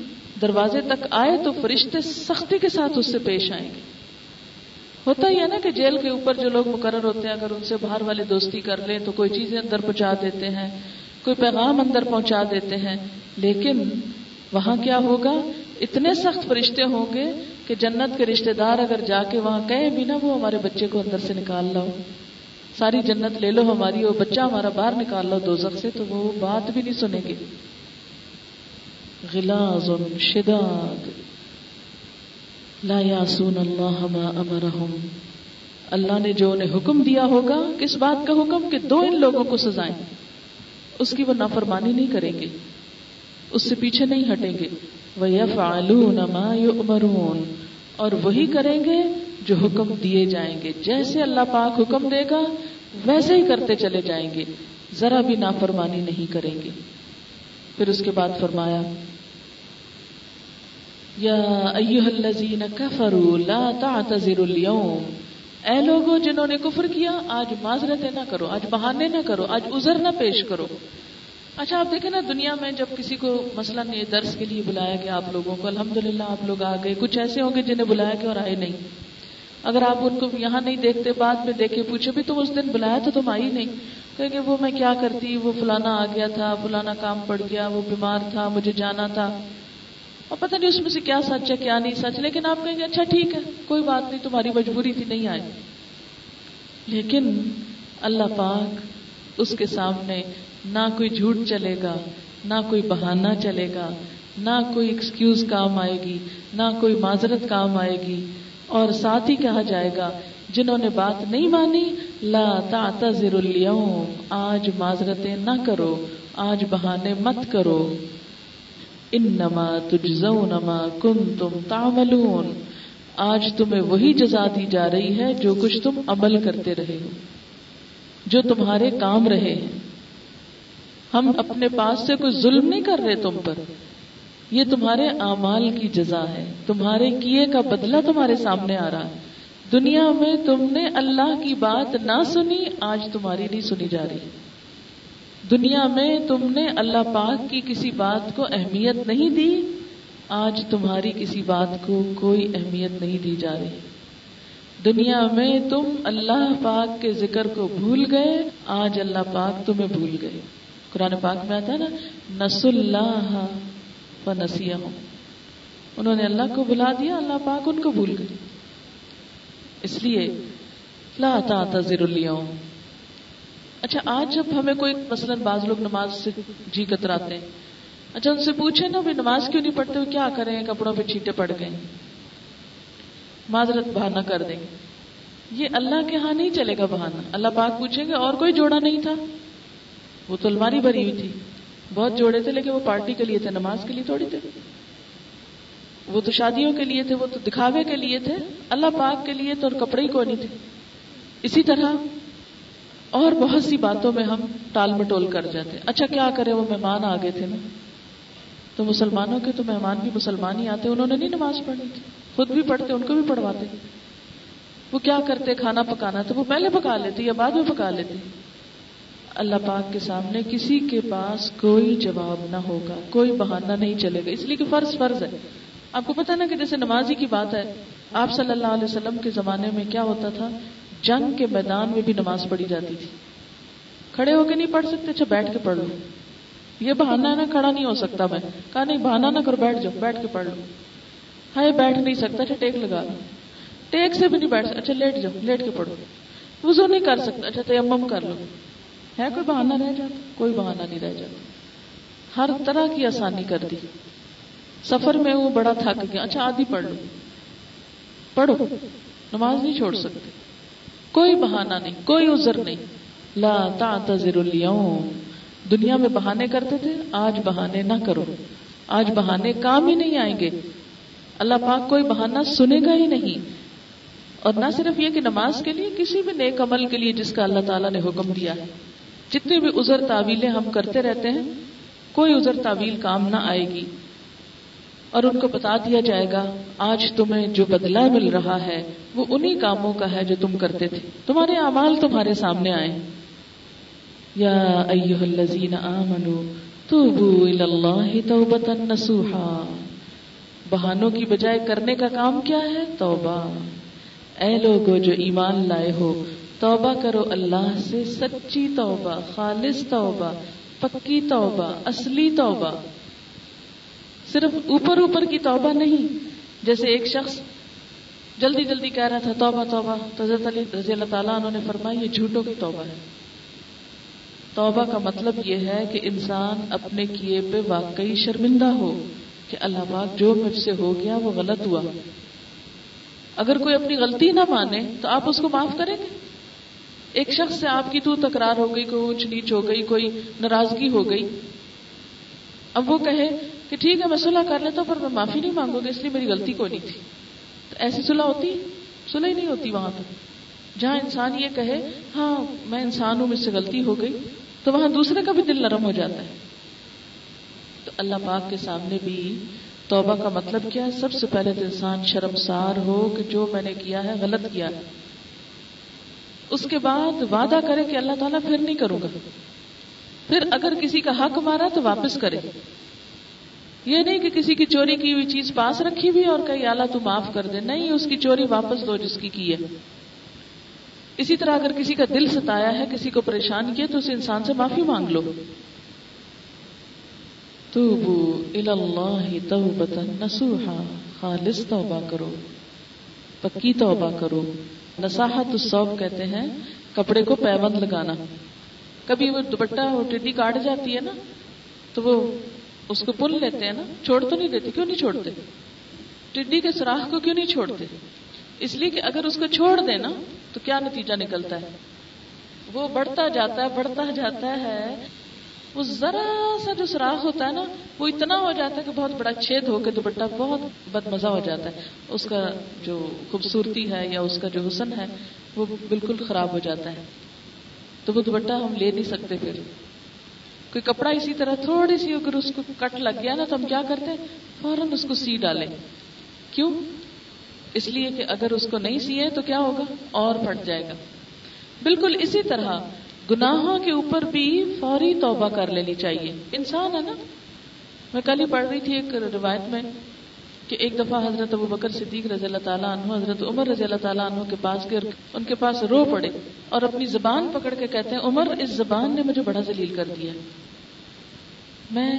دروازے تک آئے تو فرشتے سختی کے ساتھ اس سے پیش آئیں گے۔ ہوتا ہی ہے نا کہ جیل کے اوپر جو لوگ مقرر ہوتے ہیں، اگر ان سے باہر والے دوستی کر لیں تو کوئی چیزیں اندر پہنچا دیتے ہیں، کوئی پیغام اندر پہنچا دیتے ہیں۔ لیکن وہاں کیا ہوگا؟ اتنے سخت فرشتے ہوں گے کہ جنت کے رشتے دار اگر جا کے وہاں کہیں بھی نا، وہ ہمارے بچے کو اندر سے نکال لاؤ۔ ساری جنت لے لو ہماری وہ بچہ ہمارا باہر نکال لو دو سے، تو وہ بات بھی نہیں سنیں گے۔ غلاظ شداد۔ لا یاسون اللہ ما امرہم۔ اللہ نے جو انہیں حکم دیا ہوگا، کس بات کا حکم؟ کہ دو ان لوگوں کو سزائیں۔ اس کی وہ نافرمانی نہیں کریں گے۔ اس سے پیچھے نہیں ہٹیں گے۔ وہ یفعلون ما اور وہی کریں گے جو حکم دیے جائیں گے۔ جیسے اللہ پاک حکم دے گا، ویسے ہی کرتے چلے جائیں گے۔ ذرا بھی نافرمانی نہیں کریں گے۔ پھر اس کے بعد فرمایا، یا ایوہ الذین کفروا لا تعتذروا اليوم۔ اے لوگوں جنہوں نے کفر کیا، آج معذرتیں نہ کرو، آج بہانے نہ کرو، آج عذر نہ پیش کرو۔ اچھا آپ دیکھیں نا، دنیا میں جب کسی کو مثلا درس کے لیے بلایا گیا، آپ لوگوں کو، الحمدللہ، آپ لوگ آ گئے کچھ ایسے ہوں گے جنہیں بلایا گیا اور آئے نہیں۔ اگر آپ ان کو یہاں نہیں دیکھتے، بعد میں دیکھے پوچھے بھی تم اس دن بلایا تو تم آئی نہیں۔ کہ وہ میں کیا کرتی؟ وہ فلانا آ گیا تھا، فلانا کام پڑ گیا، وہ بیمار تھا، مجھے جانا تھا۔ اور پتہ نہیں اس میں سے کیا سچ ہے، کیا نہیں سچ، لیکن آپ کہیں گے اچھا ٹھیک ہے، کوئی بات نہیں، تمہاری مجبوری تھی، نہیں آئے لیکن اللہ پاک اس کے سامنے نہ کوئی جھوٹ چلے گا، نہ کوئی بہانہ چلے گا، نہ کوئی ایکسکیوز کام آئے گی، نہ کوئی معذرت کام آئے گی۔ اور ساتھ ہی کہا جائے گا، جنہوں نے بات نہیں مانی، لا تعتذر اليوم، آج معذرتیں نہ کرو، آج بہانے مت کرو۔ انما تجزون ما کنتم تعملون۔ آج تمہیں وہی جزا دی جا رہی ہے جو کچھ تم عمل کرتے رہے ہو، جو تمہارے کام رہے ہیں۔ ہم اپنے پاس سے کوئی ظلم نہیں کر رہے تم پر۔ یہ تمہارے اعمال کی جزا ہے۔ تمہارے کیے کا بدلہ تمہارے سامنے آ رہا ہے۔ دنیا میں تم نے اللہ کی بات نہ سنی، آج تمہاری نہیں سنی جا رہی۔ دنیا میں تم نے اللہ پاک کی کسی بات کو اہمیت نہیں دی، آج تمہاری کسی بات کو کوئی اہمیت نہیں دی جا رہی۔ دنیا میں تم اللہ پاک کے ذکر کو بھول گئے، آج اللہ پاک تمہیں بھول گئے۔ قرآن پاک میں آتا ہے نا نس اللہ و نسیہ انہوں نے اللہ کو بلا دیا، اللہ پاک ان کو بھول گئے۔ اس لیے لا تعتذر اليوم۔ اچھا آج جب ہمیں کوئی مثلا بعض لوگ نماز سے جی کتراتے ہیں اچھا ان سے پوچھے نا نماز کیوں نہیں پڑھتے کیا کریں؟ کپڑوں پہ چھیٹے پڑ گئے معذرت بہانا کر دیں۔ گے یہ اللہ کے ہاں نہیں چلے گا بہانا اللہ پاک پوچھیں گے، اور کوئی جوڑا نہیں تھا؟ وہ تو الماری بھری ہوئی تھی۔ بہت جوڑے تھے، لیکن وہ پارٹی کے لیے تھے، نماز کے لیے تھوڑی تھے۔ وہ تو شادیوں کے لیے تھے، وہ تو دکھاوے کے لیے تھے۔ اللہ پاک کے لیے تو اور کپڑے ہی کوئی نہیں تھے۔ اسی طرح اور بہت سی باتوں میں ہم ٹال مٹول کر جاتے۔ اچھا کیا کرے؟ وہ مہمان آ گئے تھے نا۔ تو مسلمانوں کے تو مہمان بھی مسلمان ہی آتے، انہوں نے نہیں نماز پڑھنی تھی۔ خود بھی پڑھتے، ان کو بھی پڑھواتے۔ وہ کیا کرتے؟ کھانا پکانا تو وہ پہلے پکا لیتے یا بعد میں پکا لیتے۔ اللہ پاک کے سامنے کسی کے پاس کوئی جواب نہ ہوگا، کوئی بہانہ نہیں چلے گا۔ اس لیے کہ فرض فرض ہے۔ آپ کو پتا نا کہ جیسے نمازی کی بات ہے، آپ صلی اللہ علیہ وسلم کے زمانے میں کیا ہوتا تھا؟ جنگ کے میدان میں بھی نماز پڑھی جاتی تھی۔ کھڑے ہو کے نہیں پڑھ سکتے اچھا بیٹھ کے پڑھ لو۔ یہ بہانا ہے نا، کھڑا نہیں ہو سکتا میں۔ کہا نہیں بہانا نہ کرو، بیٹھ جاؤ، بیٹھ کے پڑھ لو۔ ہاں بیٹھ نہیں سکتا اچھا ٹیک لگا لو۔ ٹیک سے بھی نہیں بیٹھ سکتا اچھا لیٹ جاؤ، لیٹ کے پڑھو۔ وزو نہیں کر سکتا اچھا تیمم کر لو۔ ہے کوئی بہانا رہ جاتا؟ کوئی بہانا نہیں رہ جاتا۔ ہر طرح کی آسانی کر دی۔ سفر میں وہ بڑا تھک گیا۔ اچھا آدھی پڑھ لو۔ پڑھو۔ نماز نہیں چھوڑ سکتے۔ کوئی بہانا نہیں، کوئی عذر نہیں۔ لا تعتذر اليوم۔ دنیا میں بہانے کرتے تھے، آج بہانے نہ کرو۔ آج بہانے کام ہی نہیں آئیں گے۔ اللہ پاک کوئی بہانہ سنے گا ہی نہیں۔ اور نہ صرف یہ کہ نماز کے لیے، کسی بھی نیک عمل کے لیے جس کا اللہ تعالیٰ نے حکم دیا ہے۔ جتنی بھی عذر تعویلیں ہم کرتے رہتے ہیں، کوئی عذر تعویل کام نہ آئے گی۔ اور ان کو بتا دیا جائے گا، آج تمہیں جو بدلہ مل رہا ہے، وہ انہی کاموں کا ہے جو تم کرتے تھے۔ تمہارے اعمال تمہارے سامنے آئے۔ یا ایوہ الذین آمنوا توبوا اللہ توبتا نسوحا بہانوں کی بجائے کرنے کا کام کیا ہے؟ توبہ۔ اے لوگو جو ایمان لائے ہو توبہ کرو اللہ سے، سچی توبہ، خالص توبہ، پکی توبہ، اصلی توبہ۔ صرف اوپر اوپر کی توبہ نہیں، جیسے ایک شخص جلدی جلدی کہہ رہا تھا، توبہ توبہ، تو حضرت علی رضی اللہ تعالیٰ انہوں نے فرمایا، یہ جھوٹوں کی توبہ ہے۔ توبہ کا مطلب یہ ہے کہ انسان اپنے کیے پہ واقعی شرمندہ ہو کہ اللہ پاک جو مجھ سے ہو گیا، وہ غلط ہوا۔ اگر کوئی اپنی غلطی نہ مانے، تو آپ اس کو معاف کریں گے؟ ایک شخص سے آپ کی تو تکرار ہو گئی، کوئی اونچ نیچ ہو گئی، کوئی ناراضگی ہو گئی۔ اب وہ کہے کہ ٹھیک ہے، میں صلح کر لیتا ہوں، پر میں معافی نہیں مانگوں گی اس لیے میری غلطی کوئی نہیں تھی۔ تو ایسی صلح ہوتی؟ صلح ہی نہیں ہوتی وہاں پر جہاں انسان یہ کہے ہاں میں انسان ہوں، مجھ سے غلطی ہو گئی، تو وہاں دوسرے کا بھی دل نرم ہو جاتا ہے۔ تو اللہ پاک کے سامنے بھی توبہ کا مطلب کیا ہے؟ سب سے پہلے تو انسان شرمسار ہو کہ جو میں نے کیا ہے، غلط کیا ہے۔ اس کے بعد وعدہ کرے کہ اللہ تعالیٰ پھر نہیں کروں گا۔ پھر اگر کسی کا حق مارا تو واپس کرے۔ یہ نہیں کہ کسی کی چوری کی ہوئی چیز پاس رکھی ہوئی اور کہیں آلہ تو معاف کر دے۔ نہیں، اس کی چوری واپس دو جس کی کی ہے۔ اسی طرح اگر کسی کا دل ستایا ہے، کسی کو پریشان کیا تو اس انسان سے معافی مانگ لو۔ توبو اللہ توبتا نسوحا خالص توبہ کرو، پکی توبہ کرو۔ نصاحت الصوب کہتے ہیں، کپڑے کو پیوند لگانا۔ کبھی وہ دوپٹہ وہ ٹڈی کاٹ جاتی ہے نا، تو وہ اس کو پل لیتے ہیں نا، چھوڑ تو نہیں دیتے، کیوں نہیں چھوڑتے؟ ٹڈی کے سوراخ کو کیوں نہیں چھوڑتے؟ اس لیے کہ اگر اس کو چھوڑ دے نا، تو کیا نتیجہ نکلتا ہے؟ وہ بڑھتا جاتا ہے، بڑھتا جاتا ہے۔ وہ ذرا سا جو سوراخ ہوتا ہے نا، وہ اتنا ہو جاتا ہے کہ بہت بڑا چھید ہو کے دوپٹہ بہت بد مزہ ہو جاتا ہے۔ اس کا جو خوبصورتی ہے یا اس کا جو حسن ہے، وہ بالکل خراب ہو جاتا ہے۔ تو وہ دوپٹہ ہم لے نہیں سکتے پھر۔ کوئی کپڑا اسی طرح تھوڑی سی اگر اس کو کٹ لگ گیا نا، تو ہم کیا کرتے ہیں؟ فوراً اس کو سی ڈالیں۔ کیوں؟ اس لیے کہ اگر اس کو نہیں سیے تو کیا ہوگا؟ اور پھٹ جائے گا۔ بالکل اسی طرح گناہوں کے اوپر بھی فوری توبہ کر لینی چاہیے۔ انسان ہے نا؟ میں کل ہی پڑھ رہی تھی ایک روایت میں کہ ایک دفعہ حضرت ابو بکر صدیق رضی اللہ تعالیٰ عنہ، حضرت عمر رضی اللہ تعالیٰ عنہ کے پاس گئے ان کے پاس رو پڑے اور اپنی زبان پکڑ کے کہتے ہیں، عمر، اس زبان نے مجھے بڑا ذلیل کر دیا میں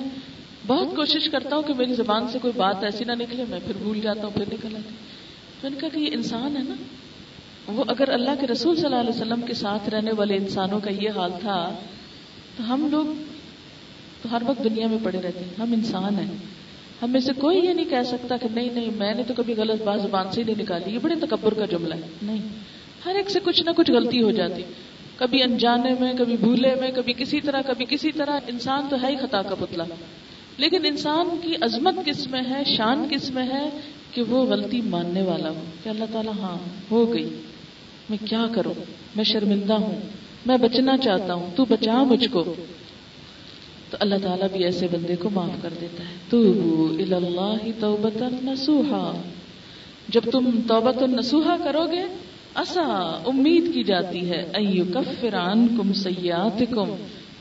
بہت کوشش کرتا ہوں کہ میری زبان سے کوئی بات ایسی نہ نکلے، میں پھر بھول جاتا ہوں، پھر نکل آتی میں نے کہا کہ یہ انسان ہے نا؟ وہ اگر اللہ کے رسول صلی اللہ علیہ وسلم کے ساتھ رہنے والے انسانوں کا یہ حال تھا، تو ہم لوگ تو ہر وقت دنیا میں پڑے رہتے ہیں۔ ہم انسان ہیں۔ ہم میں سے کوئی یہ نہیں کہہ سکتا کہ نہیں نہیں، میں نے تو کبھی غلط بات زبان سے ہی نہیں نکالی۔ یہ بڑے تکبر کا جملہ ہے۔ نہیں۔ ہر ایک سے کچھ نہ کچھ غلطی ہو جاتی۔ کبھی انجانے میں، کبھی بھولے میں، کبھی کسی طرح، کبھی کسی طرح۔ انسان تو ہے ہی خطا کا پتلا۔ لیکن انسان کی عظمت کس میں ہے؟ شان کس میں ہے؟ کہ وہ غلطی ماننے والا ہو۔ کہ اللہ تعالیٰ ہاں ہو گئی۔ میں کیا کروں؟ میں شرمندہ ہوں۔ میں بچنا چاہتا ہوں۔ تو بچا مجھ کو۔ تو اللہ تعالیٰ بھی ایسے بندے کو معاف کر دیتا ہے۔ تو اللہ توبت نسوہا جب تم توبت نسوہا کرو گے اصا امید کی جاتی ہے۔ ایو کفران کم سیات کم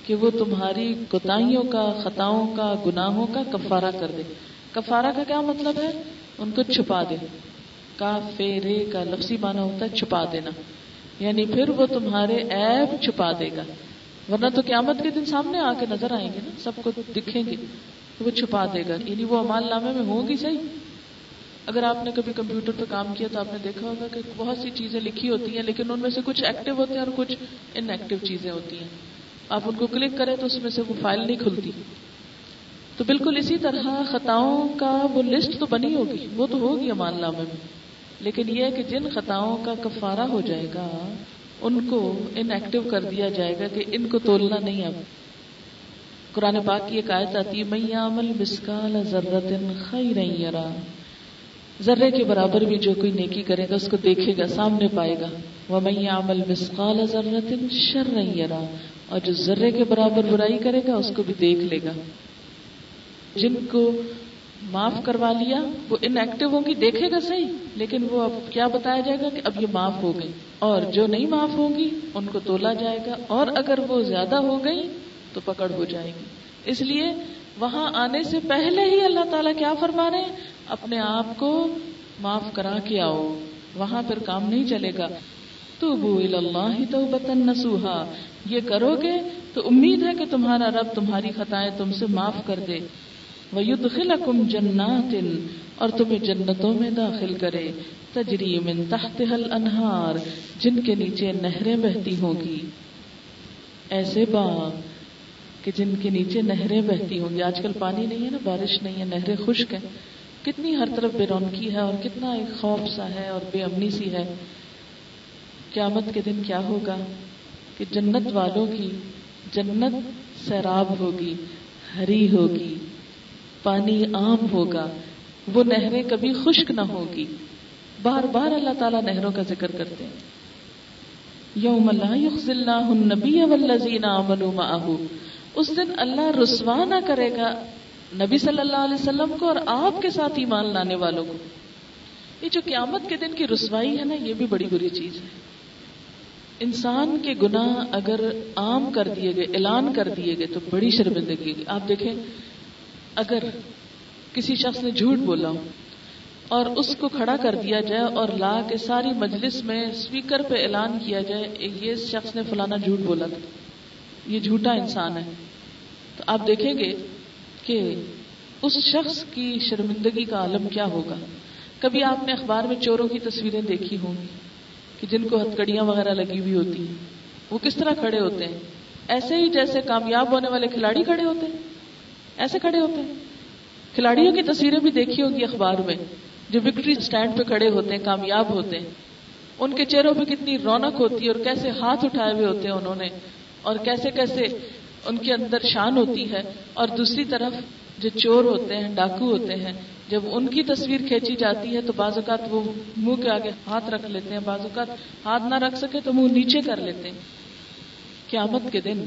کہ وہ تمہاری کوتاہیوں کا، خطاؤں کا، گناہوں کا کفارہ کر دے۔ کفارہ کا کیا مطلب ہے؟ ان کو چھپا دے۔ کا فیرے کا لفظی معنی ہوتا ہے چھپا دینا۔ یعنی پھر وہ تمہارے عیب چھپا دے گا۔ ورنہ تو قیامت کے دن سامنے آ کے نظر آئیں گے نا، سب کو دکھیں گے وہ چھپا دے گا۔ یعنی وہ امال نامے میں ہوں گی صحیح۔ اگر آپ نے کبھی کمپیوٹر پہ کام کیا تو آپ نے دیکھا ہوگا کہ بہت سی چیزیں لکھی ہوتی ہیں، لیکن ان میں سے کچھ ایکٹیو ہوتے ہیں اور کچھ ان ایکٹیو چیزیں ہوتی ہیں۔ آپ ان کو کلک کریں تو اس میں سے وہ فائل نہیں کھلتی۔ تو بالکل اسی طرح خطاؤں کا وہ لسٹ تو بنی ہوگی، وہ تو ہوگی امان نامے میں۔ لیکن یہ کہ جن خطاؤں کا کفارہ ہو جائے گا، ان کو ان ایکٹیو کر دیا جائے گا کہ ان کو تولنا نہیں اب۔ قرآن پاک کی ایک آیت آتی ہے بسکال ضرورت خیر ذرے کے برابر بھی جو کوئی نیکی کرے گا، اس کو دیکھے گا، سامنے پائے گا۔ وہ میں عمل مسکال ضرورت شر رہا اور جو ذرے کے برابر برائی کرے گا، اس کو بھی دیکھ لے گا۔ جن کو معاف کروا لیا۔ وہ ان ایکٹیو ہوں گی، دیکھے گا صحیح، لیکن وہ اب کیا بتایا جائے گا کہ اب یہ معاف ہو گئی۔ اور جو نہیں معاف ہوں گی، ان کو تولا جائے گا۔ اور اگر وہ زیادہ ہو گئی، تو پکڑ ہو جائے گی۔ اس لیے وہاں آنے سے پہلے ہی اللہ تعالیٰ کیا فرما رہے ہیں؟ اپنے آپ کو معاف کرا کے آؤ، وہاں پھر کام نہیں چلے گا۔ تو بو اللہ تو بتن نسوہا یہ کرو گے تو امید ہے کہ تمہارا رب تمہاری خطائیں تم سے معاف کر دے۔ وَيُدْخِلَكُمْ جَنَّاتٍ، اور تمہیں جنتوں میں داخل کرے۔ تجری من تحتها الانہار، جن کے نیچے نہریں بہتی ہوں گی۔ ایسے باغ کہ جن کے نیچے نہریں بہتی ہوں گی۔ آج کل پانی نہیں ہے نا، بارش نہیں ہے، نہریں خشک ہیں۔ کتنی ہر طرف بے رونقی ہے، اور کتنا ایک خوف سا ہے اور بے امنی سی ہے۔ قیامت کے دن کیا ہوگا؟ کہ جنت والوں کی جنت سیراب ہوگی، ہری ہوگی۔ پانی عام ہوگا، وہ نہریں کبھی خشک نہ ہوگی۔ بار بار اللہ تعالیٰ نہروں کا ذکر کرتے ہیں۔ یوم اللہ النبی والذین آمنوا معه اس دن اللہ رسوا نہ کرے گا نبی صلی اللہ علیہ وسلم کو اور آپ کے ساتھ ایمان لانے والوں کو۔ یہ جو قیامت کے دن کی رسوائی ہے نا، یہ بھی بڑی بری چیز ہے۔ انسان کے گناہ اگر عام کر دیے گئے، اعلان کر دیے گئے تو بڑی شرمندگی۔ آپ دیکھیں اگر کسی شخص نے جھوٹ بولا ہو اور اس کو کھڑا کر دیا جائے اور لا کے ساری مجلس میں اسپیکر پہ اعلان کیا جائے یہ شخص نے فلانا جھوٹ بولا تھا، یہ جھوٹا انسان ہے۔ تو آپ دیکھیں گے کہ اس شخص کی شرمندگی کا عالم کیا ہوگا۔ کبھی آپ نے اخبار میں چوروں کی تصویریں دیکھی ہوں گی کہ جن کو ہتکڑیاں وغیرہ لگی ہوئی ہوتی ہیں، وہ کس طرح کھڑے ہوتے ہیں؟ ایسے ہی جیسے کامیاب ہونے والے کھلاڑی کھڑے ہوتے ہیں۔ ایسے کھڑے ہوتے ہیں۔ کھلاڑیوں کی تصویریں بھی دیکھی ہوگی اخبار میں، جو وکٹری اسٹینڈ پہ کھڑے ہوتے ہیں، کامیاب ہوتے ہیں۔ ان کے چہروں پہ کتنی رونق ہوتی ہے اور کیسے ہاتھ اٹھائے ہوئے ہوتے ہیں انہوں نے۔ اور کیسے کیسے ان کے اندر شان ہوتی ہے۔ اور دوسری طرف جو چور ہوتے ہیں، ڈاکو ہوتے ہیں، جب ان کی تصویر کھینچی جاتی ہے تو بعض اوقات وہ منہ کے آگے ہاتھ رکھ لیتے ہیں، بعض اوقات ہاتھ نہ رکھ سکے تو منہ نیچے کر لیتے ہیں۔ قیامت کے دن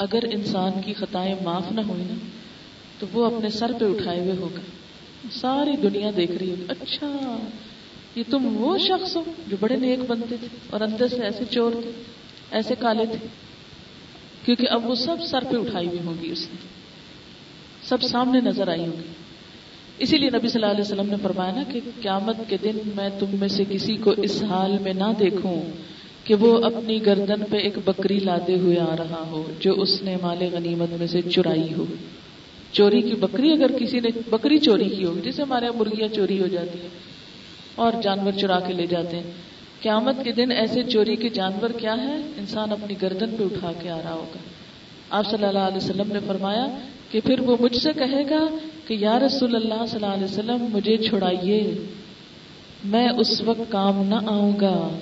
اگر انسان کی خطائیں معاف نہ ہوئی نا، تو وہ اپنے سر پہ اٹھائے ہوئے ہوگا۔ ساری دنیا دیکھ رہی ہوگی۔ اچھا یہ تم وہ شخص ہو جو بڑے نیک بنتے تھے اور اندر سے ایسے چور تھے، ایسے کالے تھے۔ کیونکہ اب وہ سب سر پہ اٹھائی ہوئی ہوگی اس نے۔ سب سامنے نظر آئی ہوگی اسی لیے نبی صلی اللہ علیہ وسلم نے فرمایا نا کہ قیامت کے دن میں تم میں سے کسی کو اس حال میں نہ دیکھوں۔ کہ وہ اپنی گردن پہ ایک بکری لادے ہوئے آ رہا ہو، جو اس نے مال غنیمت میں سے چرائی ہو۔ چوری کی بکری اگر کسی نے، بکری چوری کی ہوگی جسے ہمارے یہاں مرغیاں چوری ہو جاتی ہیں اور جانور چرا کے لے جاتے ہیں۔ قیامت کے دن ایسے چوری کے جانور کیا ہے انسان اپنی گردن پہ اٹھا کے آ رہا ہوگا۔ آپ صلی اللہ علیہ وسلم نے فرمایا کہ پھر وہ مجھ سے کہے گا کہ یا رسول اللہ صلی اللہ علیہ وسلم، مجھے چھڑائیے، میں اس وقت کام نہ آؤں گا۔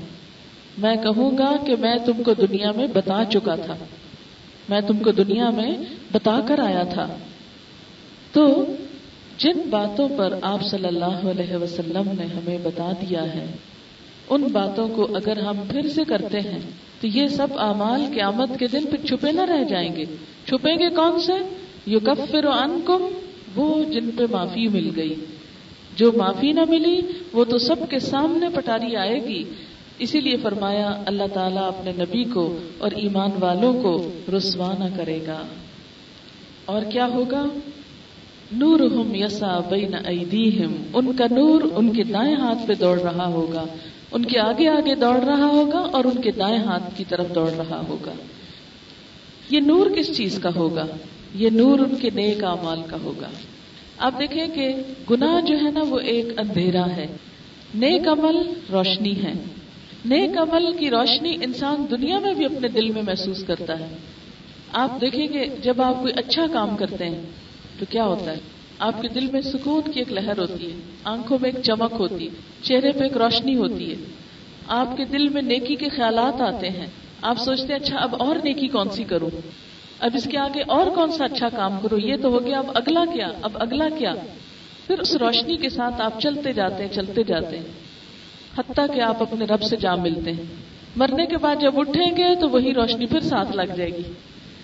میں کہوں گا کہ میں تم کو دنیا میں بتا چکا تھا۔ میں تم کو دنیا میں بتا کر آیا تھا۔ تو جن باتوں پر آپ صلی اللہ علیہ وسلم نے ہمیں بتا دیا ہے، ان باتوں کو اگر ہم پھر سے کرتے ہیں، تو یہ سب اعمال قیامت کے دن پھر چھپے نہ رہ جائیں گے۔ چھپیں گے کون سے؟ یو کفر ان کم وہ جن پہ معافی مل گئی۔ جو معافی نہ ملی، وہ تو سب کے سامنے پٹاری آئے گی۔ اسی لیے فرمایا، اللہ تعالیٰ اپنے نبی کو اور ایمان والوں کو رسوا نہ کرے گا۔ اور کیا ہوگا؟ نور ہم یسا بین ایدیہم۔ ان کا نور ان کے دائیں ہاتھ پہ دوڑ رہا ہوگا۔ ان کے آگے آگے دوڑ رہا ہوگا اور ان کے دائیں ہاتھ کی طرف دوڑ رہا ہوگا۔ یہ نور کس چیز کا ہوگا؟ یہ نور ان کے نیک امال کا ہوگا۔ آپ دیکھیں کہ گناہ جو ہے نا، وہ ایک اندھیرا ہے۔ نیک عمل روشنی ہے۔ نیک عمل کی روشنی انسان دنیا میں بھی اپنے دل میں محسوس کرتا ہے۔ آپ دیکھیں کہ جب آپ کوئی اچھا کام کرتے ہیں، تو کیا ہوتا ہے؟ آپ کے دل میں سکون کی ایک لہر ہوتی ہے، آنکھوں میں ایک چمک ہوتی ہے، چہرے پہ ایک روشنی ہوتی ہے۔ آپ کے دل میں نیکی کے خیالات آتے ہیں۔ آپ سوچتے ہیں اچھا اب اور نیکی کون سی کروں؟ اب اس کے آگے اور کون سا اچھا کام کرو یہ تو ہو گیا، اب اگلا کیا؟ اب اگلا کیا؟ پھر اس روشنی کے ساتھ آپ چلتے جاتے ہیں، چلتے جاتے ہیں۔ حتیٰ کہ آپ اپنے رب سے جا ملتے ہیں۔ مرنے کے بعد جب اٹھیں گے تو وہی روشنی پھر ساتھ لگ جائے گی۔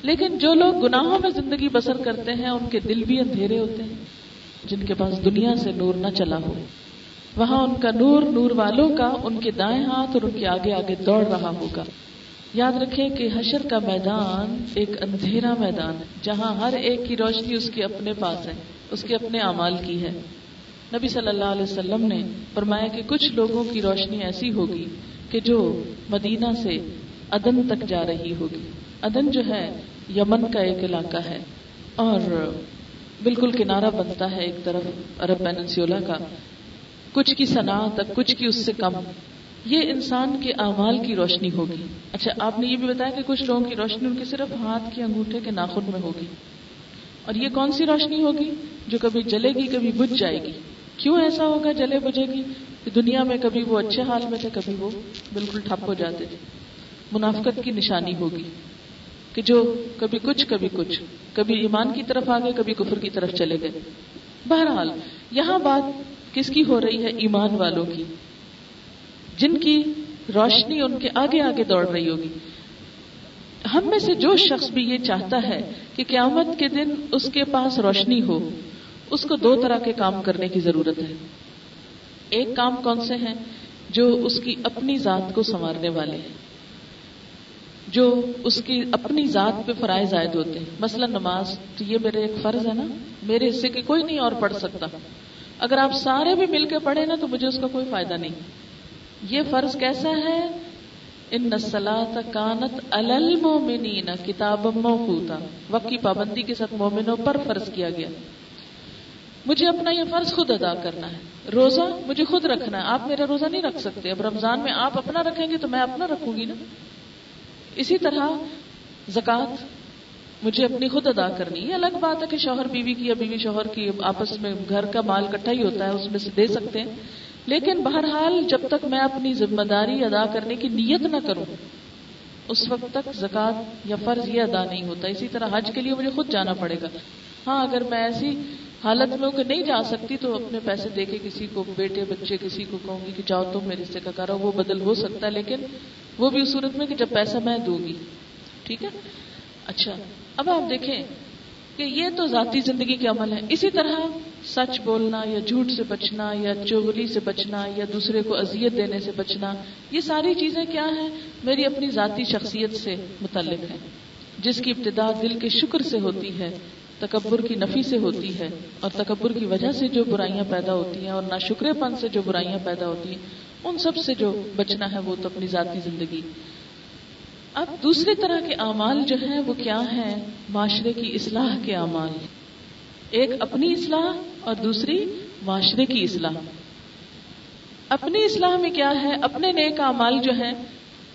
لیکن جو لوگ گناہوں میں زندگی بسر کرتے ہیں، ان کے دل بھی اندھیرے ہوتے ہیں، جن کے پاس دنیا سے نور نہ چلا ہو۔ وہاں ان کا نور نور والوں کا، ان کے دائیں ہاتھ اور ان کے آگے آگے دوڑ رہا ہوگا۔ یاد رکھیں کہ حشر کا میدان ایک اندھیرا میدان ہے، جہاں ہر ایک کی روشنی اس کے اپنے پاس ہے، اس کے اپنے اعمال کی ہے۔ نبی صلی اللہ علیہ وسلم نے فرمایا کہ کچھ لوگوں کی روشنی ایسی ہوگی کہ جو مدینہ سے ادن تک جا رہی ہوگی۔ ادن جو ہے، یمن کا ایک علاقہ ہے اور بالکل کنارہ بنتا ہے ایک طرف عرب پیننسیولا کا۔ کچھ کی صنعت کچھ کی اس سے کم۔ یہ انسان کے اعمال کی روشنی ہوگی۔ اچھا آپ نے یہ بھی بتایا کہ کچھ لوگوں کی روشنی ان کے صرف ہاتھ کے انگوٹھے کے ناخن میں ہوگی۔ اور یہ کون سی روشنی ہوگی جو کبھی جلے گی، کبھی بجھ جائے گی؟ کیوں ایسا ہوگا جلے بجے گی کہ دنیا میں کبھی وہ اچھے حال میں تھے، کبھی وہ بالکل ٹھپ ہو جاتے تھے۔ منافقت کی نشانی ہوگی کہ جو کبھی کچھ کبھی کچھ۔ کبھی ایمان کی طرف آ گئے کبھی کفر کی طرف چلے گئے۔ بہرحال، یہاں بات کس کی ہو رہی ہے؟ ایمان والوں کی۔ جن کی روشنی ان کے آگے آگے دوڑ رہی ہوگی۔ ہم میں سے جو شخص بھی یہ چاہتا ہے کہ قیامت کے دن اس کے پاس روشنی ہو اس کو دو طرح کے کام کرنے کی ضرورت ہے۔ ایک کام کون سے ہیں جو اس کی اپنی ذات کو سنوارنے والے ہیں، جو اس کی اپنی ذات پہ فرائض عائد ہوتے ہیں۔ مثلا نماز تو یہ میرے ایک فرض ہے نا، میرے حصے کی کوئی نہیں اور پڑھ سکتا۔ اگر آپ سارے بھی مل کے پڑھے نا تو مجھے اس کا کوئی فائدہ نہیں۔ یہ فرض کیسا ہے؟ ان نسلات کانت المومنین کتاب موقوتا۔ وقت کی پابندی کے ساتھ مومنوں پر فرض کیا گیا۔ مجھے اپنا یہ فرض خود ادا کرنا ہے۔ روزہ مجھے خود رکھنا ہے۔ آپ میرا روزہ نہیں رکھ سکتے۔ اب رمضان میں آپ اپنا رکھیں گے تو میں اپنا رکھوں گی نا۔ اسی طرح زکوٰۃ مجھے اپنی خود ادا کرنی یہ الگ بات ہے کہ شوہر بیوی کی یا بیوی شوہر کی آپس میں گھر کا مال کٹھا ہی ہوتا ہے، اس میں سے دے سکتے ہیں۔ لیکن بہرحال جب تک میں اپنی ذمہ داری ادا کرنے کی نیت نہ کروں، اس وقت تک زکوٰۃ یا فرض یہ ادا نہیں ہوتا۔ اسی طرح حج کے لیے مجھے خود جانا پڑے گا۔ ہاں اگر میں ایسی حالت میں کہ نہیں جا سکتی تو اپنے پیسے دے کے کسی کو، بیٹے، بچے، کسی کو کہوں گی کہ جاؤ تم میرے سے کا کرو، وہ بدل ہو سکتا ہے، لیکن وہ بھی اس صورت میں کہ جب پیسہ میں دوں گی۔ ٹھیک ہے؟ اچھا اب آپ دیکھیں کہ یہ تو ذاتی زندگی کے عمل ہے اسی طرح سچ بولنا یا جھوٹ سے بچنا یا چوگلی سے بچنا یا دوسرے کو اذیت دینے سے بچنا، یہ ساری چیزیں کیا ہیں؟ میری اپنی ذاتی شخصیت سے متعلق ہیں، جس کی ابتدا دل کے شکر سے ہوتی ہے۔ تکبر کی نفی سے ہوتی ہے اور تکبر کی وجہ سے جو برائیاں پیدا ہوتی ہیں اور ناشکرے پن سے جو برائیاں پیدا ہوتی ہیں، ان سب سے جو بچنا ہے وہ تو اپنی ذاتی زندگی۔ اب دوسری طرح کے اعمال جو ہیں، وہ کیا ہیں؟ معاشرے کی اصلاح کے اعمال۔ ایک اپنی اصلاح اور دوسری معاشرے کی اصلاح۔ اپنی اصلاح میں کیا ہے؟ اپنے نیک اعمال جو ہیں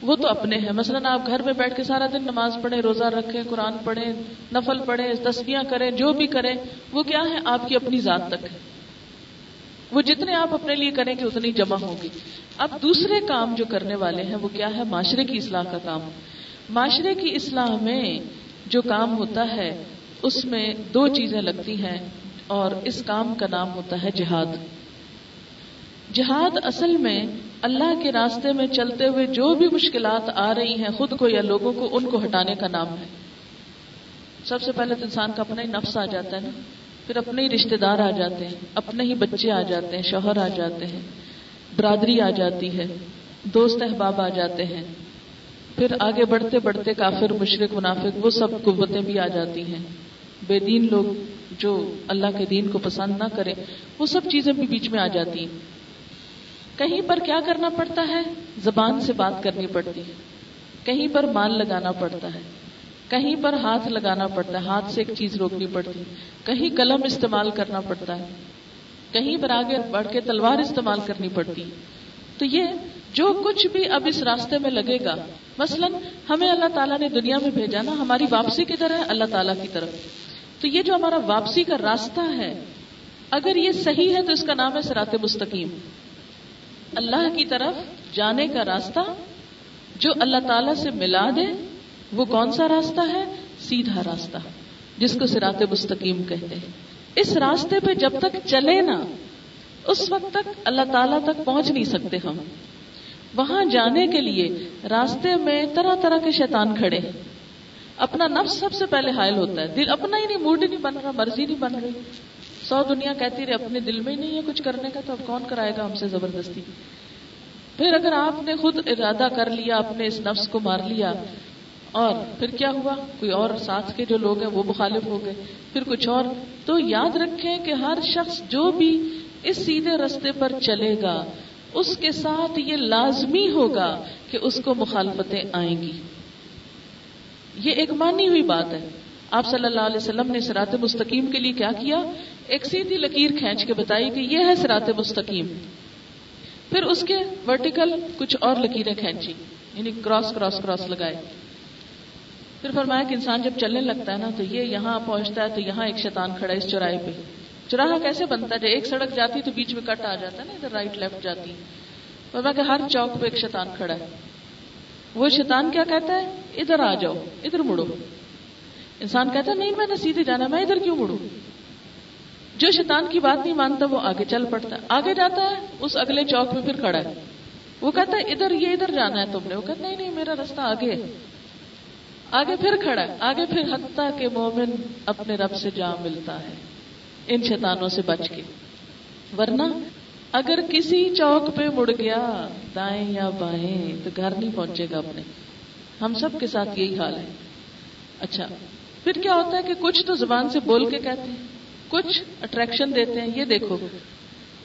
وہ تو اپنے ہیں۔ مثلاً آپ گھر میں بیٹھ کے سارا دن نماز پڑھیں، روزہ رکھیں، قرآن پڑھیں، نفل پڑھیں تصویاں کریں، جو بھی کریں، وہ کیا ہے؟ آپ کی اپنی ذات تک ہے۔ وہ جتنے آپ اپنے لیے کریں گے، اتنی جمع ہوگی اب دوسرے کام جو کرنے والے ہیں، وہ کیا ہے؟ معاشرے کی اصلاح کا کام۔ معاشرے کی اصلاح میں جو کام ہوتا ہے، اس میں دو چیزیں لگتی ہیں اور اس کام کا نام ہوتا ہے جہاد۔ جہاد اصل میں اللہ کے راستے میں چلتے ہوئے جو بھی مشکلات آ رہی ہیں، خود کو یا لوگوں کو، ان کو ہٹانے کا نام ہے۔ سب سے پہلے تو انسان کا اپنا ہی نفس آ جاتا ہے نا۔ پھر اپنے ہی رشتے دار آ جاتے ہیں، اپنے ہی بچے آ جاتے ہیں، شوہر آ جاتے ہیں، برادری آ جاتی ہے، دوست احباب آ جاتے ہیں۔ پھر آگے بڑھتے بڑھتے کافر مشرق منافق، وہ سب قوتیں بھی آ جاتی ہیں۔ بے دین لوگ جو اللہ کے دین کو پسند نہ کرے وہ سب چیزیں بھی بیچ میں آ جاتی ہیں۔ کہیں پر کیا کرنا پڑتا ہے؟ زبان سے بات کرنی پڑتی ہے۔ کہیں پر مال لگانا پڑتا ہے۔ کہیں پر ہاتھ لگانا پڑتا ہے۔ ہاتھ سے ایک چیز روکنی پڑتی ہے۔ کہیں قلم استعمال کرنا پڑتا ہے۔ کہیں پر آگے بڑھ کے تلوار استعمال کرنی پڑتی ہے۔ تو یہ جو کچھ بھی اب اس راستے میں لگے گا، مثلا ہمیں اللہ تعالیٰ نے دنیا میں بھیجا نا، ہماری واپسی کی طرح اللہ تعالیٰ کی طرف۔ تو یہ جو ہمارا واپسی کا راستہ ہے، اگر یہ صحیح ہے تو اس کا نام ہے سرات مستقیم۔ اللہ کی طرف جانے کا راستہ جو اللہ تعالی سے ملا دے، وہ کون سا راستہ ہے؟ سیدھا راستہ، جس کو سرات مستقیم کہتے ہیں۔ اس راستے پہ جب تک چلے نا، اس وقت تک اللہ تعالی تک پہنچ نہیں سکتے ہم۔ وہاں جانے کے لیے راستے میں طرح طرح کے شیطان کھڑے ہیں۔ اپنا نفس سب سے پہلے حائل ہوتا ہے۔ دل اپنا ہی نہیں، موڈ نہیں بن رہا، مرضی نہیں بن رہی۔ سو دنیا کہتی رہے، اپنے دل میں ہی نہیں ہے کچھ کرنے کا، تو اب کون کرائے گا ہم سے زبردستی؟ پھر اگر آپ نے خود ارادہ کر لیا اپنے اس نفس کو مار لیا، اور پھر کیا ہوا؟ کوئی اور ساتھ کے جو لوگ ہیں، وہ مخالف ہو گئے، پھر کچھ اور؟ تو یاد رکھیں کہ ہر شخص جو بھی اس سیدھے رستے پر چلے گا، اس کے ساتھ یہ لازمی ہوگا کہ اس کو مخالفتیں آئیں گی۔ یہ ایک مانی ہوئی بات ہے۔ آپ صلی اللہ علیہ وسلم نے سرات مستقیم کے لیے کیا کیا؟ ایک سیدھی لکیر کھینچ کے بتائی کہ یہ ہے سرات مستقیم۔ پھر اس کے ورٹیکل کچھ اور لکیریں کھینچی یعنی کراس کراس کراس لگائے۔ پھر فرمایا کہ انسان جب چلنے لگتا ہے نا، تو یہ یہاں پہنچتا ہے، تو یہاں ایک شیطان کھڑا ہے اس چوراہے پہ۔ چوراہا کیسے بنتا ہے؟ جب ایک سڑک جاتی تو بیچ میں کٹ آ جاتا ہے نا، ادھر رائٹ لیفٹ جاتی۔ فرمایا کہ ہر چوک پہ ایک شیطان کھڑا ہے۔ وہ شیطان کیا کہتا ہے؟ ادھر آ جاؤ، ادھر مڑو۔ انسان کہتا ہے، نہیں، میں نے سیدھے جانا میں ادھر کیوں مڑوں؟ جو شیطان کی بات نہیں مانتا، وہ آگے چل پڑتا ہے۔ آگے جاتا ہے، اس اگلے چوک میں پھر کھڑا ہے۔ وہ کہتا ہے، ادھر یہ، ادھر جانا ہے تم نے۔ وہ کہتا نہیں نہیں، میرا راستہ آگے ہے۔ آگے پھر کھڑا ہے۔ آگے پھر حتیٰ کے مومن اپنے رب سے جا ملتا ہے، ان شیطانوں سے بچ کے۔ ورنہ اگر کسی چوک پہ مڑ گیا، دائیں یا بائیں، تو گھر نہیں پہنچے گا اپنے۔ ہم سب کے ساتھ یہی حال ہے۔ اچھا پھر کیا ہوتا ہے کہ کچھ تو زبان سے بول کے کہتے ہیں، کچھ اٹریکشن دیتے ہیں، یہ دیکھو۔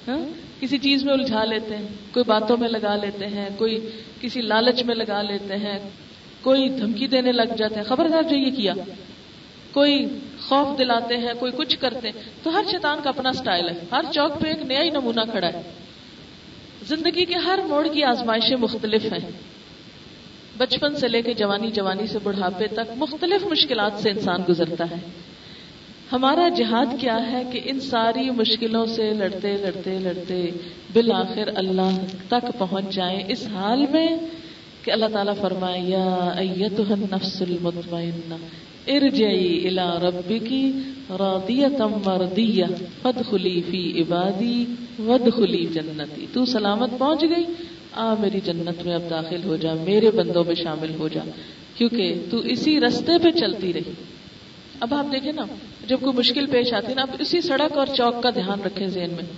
ہاں؟ کسی چیز میں الجھا لیتے ہیں، کوئی باتوں میں لگا لیتے ہیں، کوئی کسی لالچ میں لگا لیتے ہیں، کوئی دھمکی دینے لگ جاتے ہیں۔ خبردار جو یہ کیا۔ کوئی خوف دلاتے ہیں، کوئی کچھ کرتے ہیں۔ تو ہر شیطان کا اپنا سٹائل ہے۔ ہر چوک پہ ایک نیا ہی نمونہ کھڑا ہے۔ زندگی کے ہر موڑ کی آزمائشیں مختلف ہیں۔ بچپن سے لے کے جوانی جوانی سے بڑھاپے تک مختلف مشکلات سے انسان گزرتا ہے۔ ہمارا جہاد کیا ہے کہ ان ساری مشکلوں سے لڑتے لڑتے لڑتے بالآخر اللہ تک پہنچ جائیں۔ اس حال میں کہ اللہ تعالیٰ فرمائے، یا ایتها النفس المطمئنہ، ارجعی الى ربکی راضیتم مردیہ، فادخلی فی عبادی، وادخلی جنتی۔ تو سلامت پہنچ گئی آ میری جنت میں اب داخل ہو جا، میرے بندوں میں شامل ہو جا، کیونکہ تو اسی رستے پہ چلتی رہی۔ اب آپ دیکھیں نا، جب کوئی مشکل پیش آتی نا، آپ اسی سڑک اور چوک کا دھیان رکھیں ذہن میں۔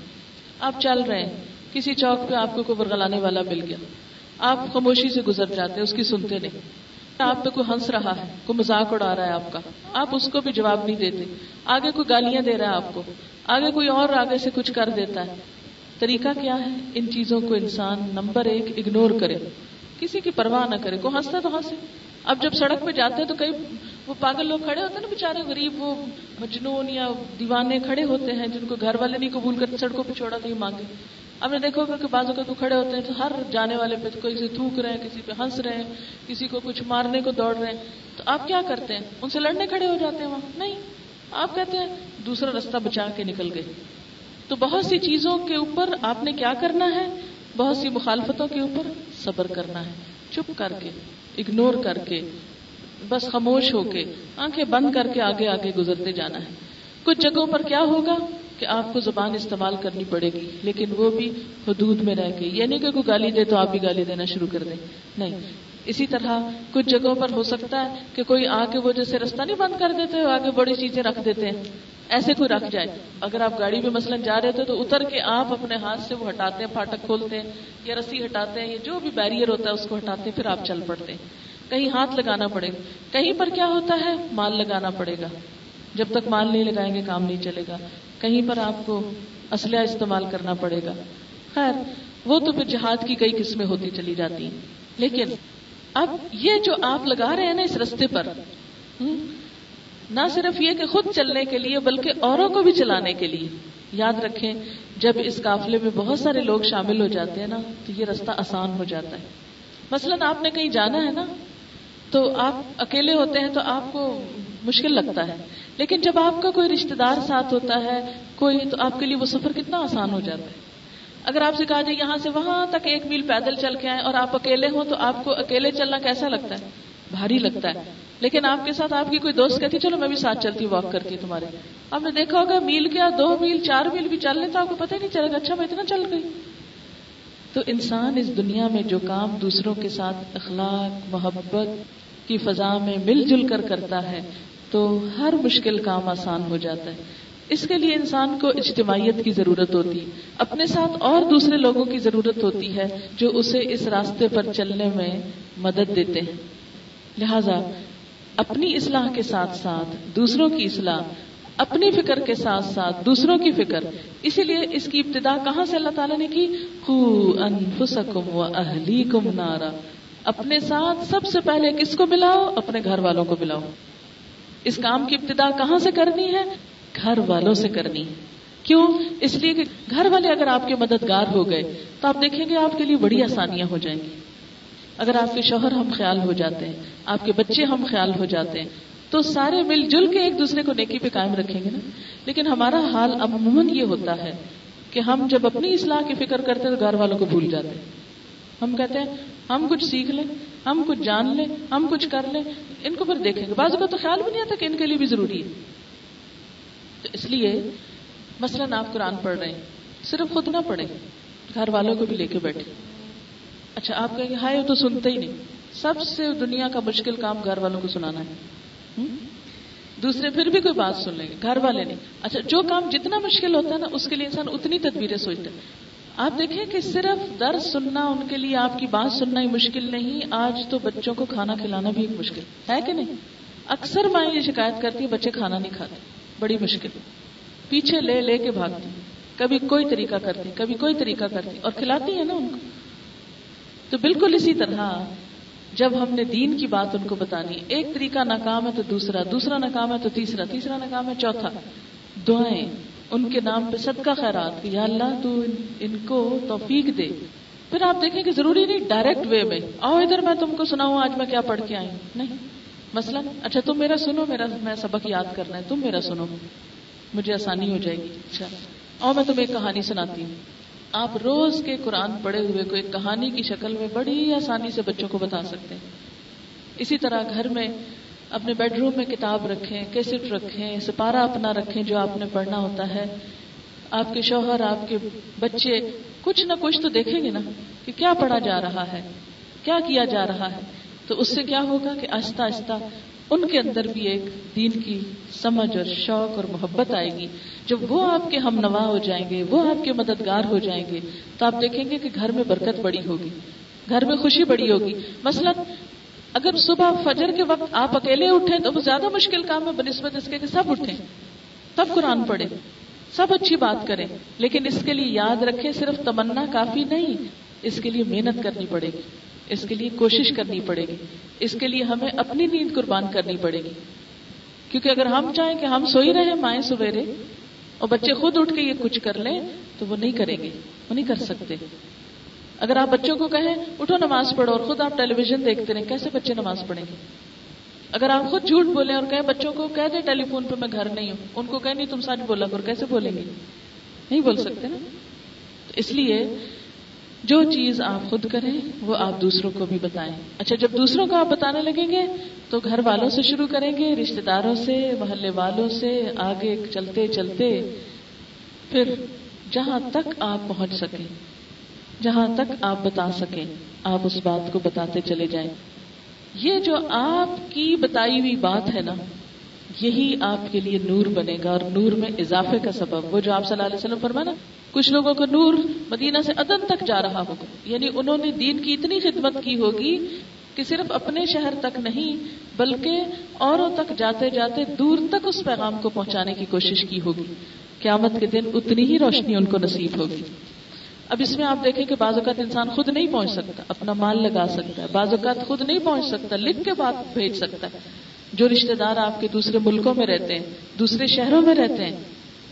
آپ چل رہے ہیں، کسی چوک پہ آپ کو کوئی برگلانے والا مل گیا۔ آپ خاموشی سے گزر جاتے ہیں، اس کی سنتے نہیں۔ آپ پہ کوئی ہنس رہا ہے، کوئی مذاق اڑا رہا ہے آپ کا۔ آپ اس کو بھی جواب نہیں دیتے۔ آگے کوئی گالیاں دے رہا ہے آپ کو۔ آگے کوئی اور آگے سے کچھ کر دیتا ہے۔ طریقہ کیا ہے؟ ان چیزوں کو انسان نمبر ایک اگنور کرے۔ کسی کی پرواہ نہ کرے۔ کوئی ہنستا تو ہنسے۔ اب جب سڑک پہ جاتے ہیں تو کئی وہ پاگل لوگ کھڑے ہوتے ہیں نا بےچارے غریب وہ مجنون یا دیوانے کھڑے ہوتے ہیں جن کو گھر والے نہیں قبول کرتے، سڑکوں پہ چھوڑا تو یہ مانگے۔ اب نے دیکھو کہ بازو کا تو کھڑے ہوتے ہیں تو ہر جانے والے پہ کسی تھوک رہے ہیں، کسی پہ ہنس رہے ہیں، کسی کو کچھ مارنے کو دوڑ رہے ہیں۔ تو آپ کیا کرتے ہیں؟ ان سے لڑنے کھڑے ہو جاتے ہیں وہاں؟ نہیں۔ آپ کہتے ہیں دوسرا رستہ بچا کے نکل گئے۔ تو بہت سی چیزوں کے اوپر آپ نے کیا کرنا ہے؟ بہت سی مخالفتوں کے اوپر صبر کرنا ہے۔ چپ کر کے اگنور کر کے، بس خاموش ہو کے، آنکھیں بند کر کے آگے آگے گزرتے جانا ہے۔ کچھ جگہوں پر کیا ہوگا کہ آپ کو زبان استعمال کرنی پڑے گی، لیکن وہ بھی حدود میں رہ کے۔ یعنی کہ کوئی گالی دے تو آپ بھی گالی دینا شروع کر دیں۔ نہیں۔ اسی طرح کچھ جگہوں پر ہو سکتا ہے کہ کوئی آ کے وہ جیسے رستہ نہیں بند کر دیتے، آگے بڑی چیزیں رکھ دیتے ہیں۔ ایسے کوئی رکھ جائے۔ اگر آپ گاڑی میں مثلاً جا رہے تھے تو اتر کے آپ اپنے ہاتھ سے وہ ہٹاتے ہیں، پھاٹک کھولتے ہیں یا رسی ہٹاتے ہیں یا جو بھی بیریئر ہوتا ہے اس کو ہٹاتے ہیں، پھر آپ چل پڑتے ہیں۔ کہیں ہاتھ لگانا پڑے گا۔ کہیں پر کیا ہوتا ہے؟ مال لگانا پڑے گا۔ جب تک مال نہیں لگائیں گے، کام نہیں چلے گا۔ کہیں پر آپ کو اسلحہ استعمال کرنا پڑے گا۔ خیر، وہ تو پھر جہاد کی کئی قسمیں ہوتی چلی جاتی ہیں۔ لیکن اب یہ جو آپ لگا رہے ہیں نا اس رستے پر نہ صرف یہ کہ خود چلنے کے لیے، بلکہ اوروں کو بھی چلانے کے لیے۔ یاد رکھیں، جب اس قافلے میں بہت سارے لوگ شامل ہو جاتے ہیں نا، تو یہ رستہ آسان ہو جاتا ہے۔ مثلاً آپ نے کہیں جانا ہے نا، تو آپ اکیلے ہوتے ہیں تو آپ کو مشکل لگتا ہے۔ لیکن جب آپ کا کوئی رشتے دار ساتھ ہوتا ہے، کوئی، تو آپ کے لیے وہ سفر کتنا آسان ہو جاتا ہے۔ اگر آپ سے کہا جائے، یہاں سے وہاں تک ایک میل پیدل چل کے آئے اور آپ اکیلے ہوں، تو آپ کو اکیلے چلنا کیسا لگتا ہے؟ بھاری لگتا ہے۔ لیکن آپ کے ساتھ آپ کی کوئی دوست کہتی چلو میں بھی ساتھ چلتی واک کرتی تمہارے. آپ نے دیکھا ہوگا، میل کیا، دو میل، چار میل بھی چل لیں تو آپ کو پتہ ہی نہیں چلے گا اچھا میں اتنا چل گئی۔ تو انسان اس دنیا میں جو کام دوسروں کے ساتھ اخلاق، محبت کی فضا میں مل جل کر کرتا ہے، تو ہر مشکل کام آسان ہو جاتا ہے۔ اس کے لیے انسان کو اجتماعیت کی ضرورت ہوتی ہے۔ اپنے ساتھ اور دوسرے لوگوں کی ضرورت ہوتی ہے جو اسے اس راستے پر چلنے میں مدد دیتے ہیں۔ لہذا اپنی اصلاح کے ساتھ ساتھ دوسروں کی اصلاح، اپنی فکر کے ساتھ ساتھ دوسروں کی فکر۔ اسی لیے اس کی ابتدا کہاں سے اللہ تعالیٰ نے کی؟ خو انفسکم و اہلیکم نارا۔ اپنے ساتھ سب سے پہلے کس کو ملاؤ اپنے گھر والوں کو ملاؤ اس کام کی ابتدا کہاں سے کرنی ہے؟ گھر والوں سے کرنی۔ ہے کیوں؟ اس لیے کہ گھر والے اگر آپ کے مددگار ہو گئے تو آپ دیکھیں گے آپ کے لیے بڑی آسانیاں ہو جائیں گی۔ اگر آپ کے شوہر ہم خیال ہو جاتے ہیں، آپ کے بچے ہم خیال ہو جاتے ہیں، تو سارے مل جل کے ایک دوسرے کو نیکی پہ قائم رکھیں گے نا؟ لیکن ہمارا حال عموماً یہ ہوتا ہے کہ ہم جب اپنی اصلاح کی فکر کرتے تو گھر والوں کو بھول جاتے ہیں۔ ہم کہتے ہیں، ہم کچھ سیکھ لیں، ہم کچھ جان لیں، ہم کچھ کر لیں، ان کو پھر دیکھیں گے۔ بعض کا تو خیال بھی نہیں آتا کہ ان کے لیے بھی ضروری ہے۔ تو اس لیے مثلاً آپ قرآن پڑھ رہے ہیں، صرف خود نہ پڑھیں، گھر والوں کو بھی لے کے بیٹھے اچھا آپ کہیں گے، ہائے، وہ تو سنتے ہی نہیں۔ سب سے دنیا کا مشکل کام گھر والوں کو سنانا ہے۔ دوسرے پھر بھی کوئی بات سن لیں گے، گھر والے نہیں۔ اچھا جو کام جتنا مشکل ہوتا ہے نا، اس کے لیے انسان اتنی تدبیریں سوچتا ہے۔ آپ دیکھیں کہ صرف درد سننا، ان کے لیے آپ کی بات سننا ہی مشکل نہیں، آج تو بچوں کو کھانا کھلانا بھی ایک مشکل۔ ہے کہ نہیں؟ اکثر مائیں یہ شکایت کرتی ہے بچے کھانا نہیں کھاتے۔ بڑی مشکل۔ پیچھے لے لے کے بھاگتی کبھی کوئی طریقہ کرتی، کبھی کوئی طریقہ کرتی، اور کھلاتی ہے نا ان کو۔ تو بالکل اسی طرح جب ہم نے دین کی بات ان کو بتانی، ایک طریقہ ناکام ہے تو دوسرا دوسرا ناکام ہے تو تیسرا تیسرا ناکام ہے چوتھا۔ دعائیں، ان کے نام پہ صدقہ خیرات، یا اللہ تو ان کو توفیق دے۔ پھر آپ دیکھیں کہ ضروری نہیں ڈائریکٹ وے میں۔ آؤ ادھر میں تم کو سناؤں آج میں کیا پڑھ کے آئی ہوں۔ نہیں۔ مسئلہ اچھا تم میرا سنو، میرا، میں سبق یاد کرنا ہے۔ تم میرا سنو۔ مجھے آسانی ہو جائے گی۔ اچھا۔ اور میں تمہیں ایک کہانی سناتی ہوں۔ آپ روز کے قرآن پڑھے ہوئے کو ایک کہانی کی شکل میں بڑی آسانی سے بچوں کو بتا سکتے ہیں۔ اسی طرح گھر میں اپنے بیڈ روم میں کتاب رکھیں، کیسٹ رکھیں، سپارہ اپنا رکھیں جو آپ نے پڑھنا ہوتا ہے۔ آپ کے شوہر، آپ کے بچے کچھ نہ کچھ تو دیکھیں گے نا کہ کیا پڑھا جا رہا ہے، کیا کیا جا رہا ہے۔ تو اس سے کیا ہوگا کہ آہستہ آہستہ ان کے اندر بھی ایک دین کی سمجھ اور شوق اور محبت آئے گی۔ جب وہ آپ کے ہم نوا ہو جائیں گے، وہ آپ کے مددگار ہو جائیں گے، تو آپ دیکھیں گے کہ گھر میں برکت بڑی ہوگی، گھر میں خوشی بڑی ہوگی۔ مثلا اگر صبح فجر کے وقت آپ اکیلے اٹھیں تو وہ زیادہ مشکل کام ہے، بنسبت اس کے کہ سب اٹھیں، سب قرآن پڑھیں، سب اچھی بات کریں۔ لیکن اس کے لیے یاد رکھیں، صرف تمنا کافی نہیں، اس کے لیے محنت کرنی پڑے گی۔ اس کے لیے کوشش کرنی پڑے گی۔ اس کے لیے ہمیں اپنی نیند قربان کرنی پڑے گی۔ کیونکہ اگر ہم چاہیں کہ ہم سوئی رہے مائیں سویرے اور بچے خود اٹھ کے یہ کچھ کر لیں، تو وہ نہیں کریں گے، وہ نہیں کر سکتے۔ اگر آپ بچوں کو کہیں، اٹھو نماز پڑھو اور خود آپ ٹیلی ویژن دیکھتے رہیں، کیسے بچے نماز پڑھیں گے؟ اگر آپ خود جھوٹ بولیں اور کہیں بچوں کو کہہ دیں ٹیلی فون پہ میں گھر نہیں ہوں، ان کو کہ نہیں تم سچ بولا کر کیسے بولیں گے؟ نہیں بول سکتے نا؟ تو اس لیے جو چیز آپ خود کریں، وہ آپ دوسروں کو بھی بتائیں۔ اچھا جب دوسروں کو آپ بتانے لگیں گے، تو گھر والوں سے شروع کریں گے رشتے داروں سے، محلے والوں سے، آگے چلتے چلتے، پھر جہاں تک آپ پہنچ سکیں، جہاں تک آپ بتا سکیں، آپ اس بات کو بتاتے چلے جائیں۔ یہ جو آپ کی بتائی ہوئی بات ہے نا یہی آپ کے لیے نور بنے گا اور نور میں اضافے کا سبب وہ جو آپ صلی اللہ علیہ وسلم فرمانا کچھ لوگوں کو نور مدینہ سے ادن تک جا رہا ہوگا۔ یعنی انہوں نے دین کی اتنی خدمت کی ہوگی کہ صرف اپنے شہر تک نہیں، بلکہ اوروں تک جاتے جاتے دور تک اس پیغام کو پہنچانے کی کوشش کی ہوگی۔ قیامت کے دن اتنی ہی روشنی ان کو نصیب ہوگی۔ اب اس میں آپ دیکھیں کہ بعض اوقات انسان خود نہیں پہنچ سکتا، اپنا مال لگا سکتا ہے۔ بعض اوقات خود نہیں پہنچ سکتا، لکھ کے بات بھیج سکتا ہے۔ جو رشتے دار آپ کے دوسرے ملکوں میں رہتے ہیں، دوسرے شہروں میں رہتے ہیں،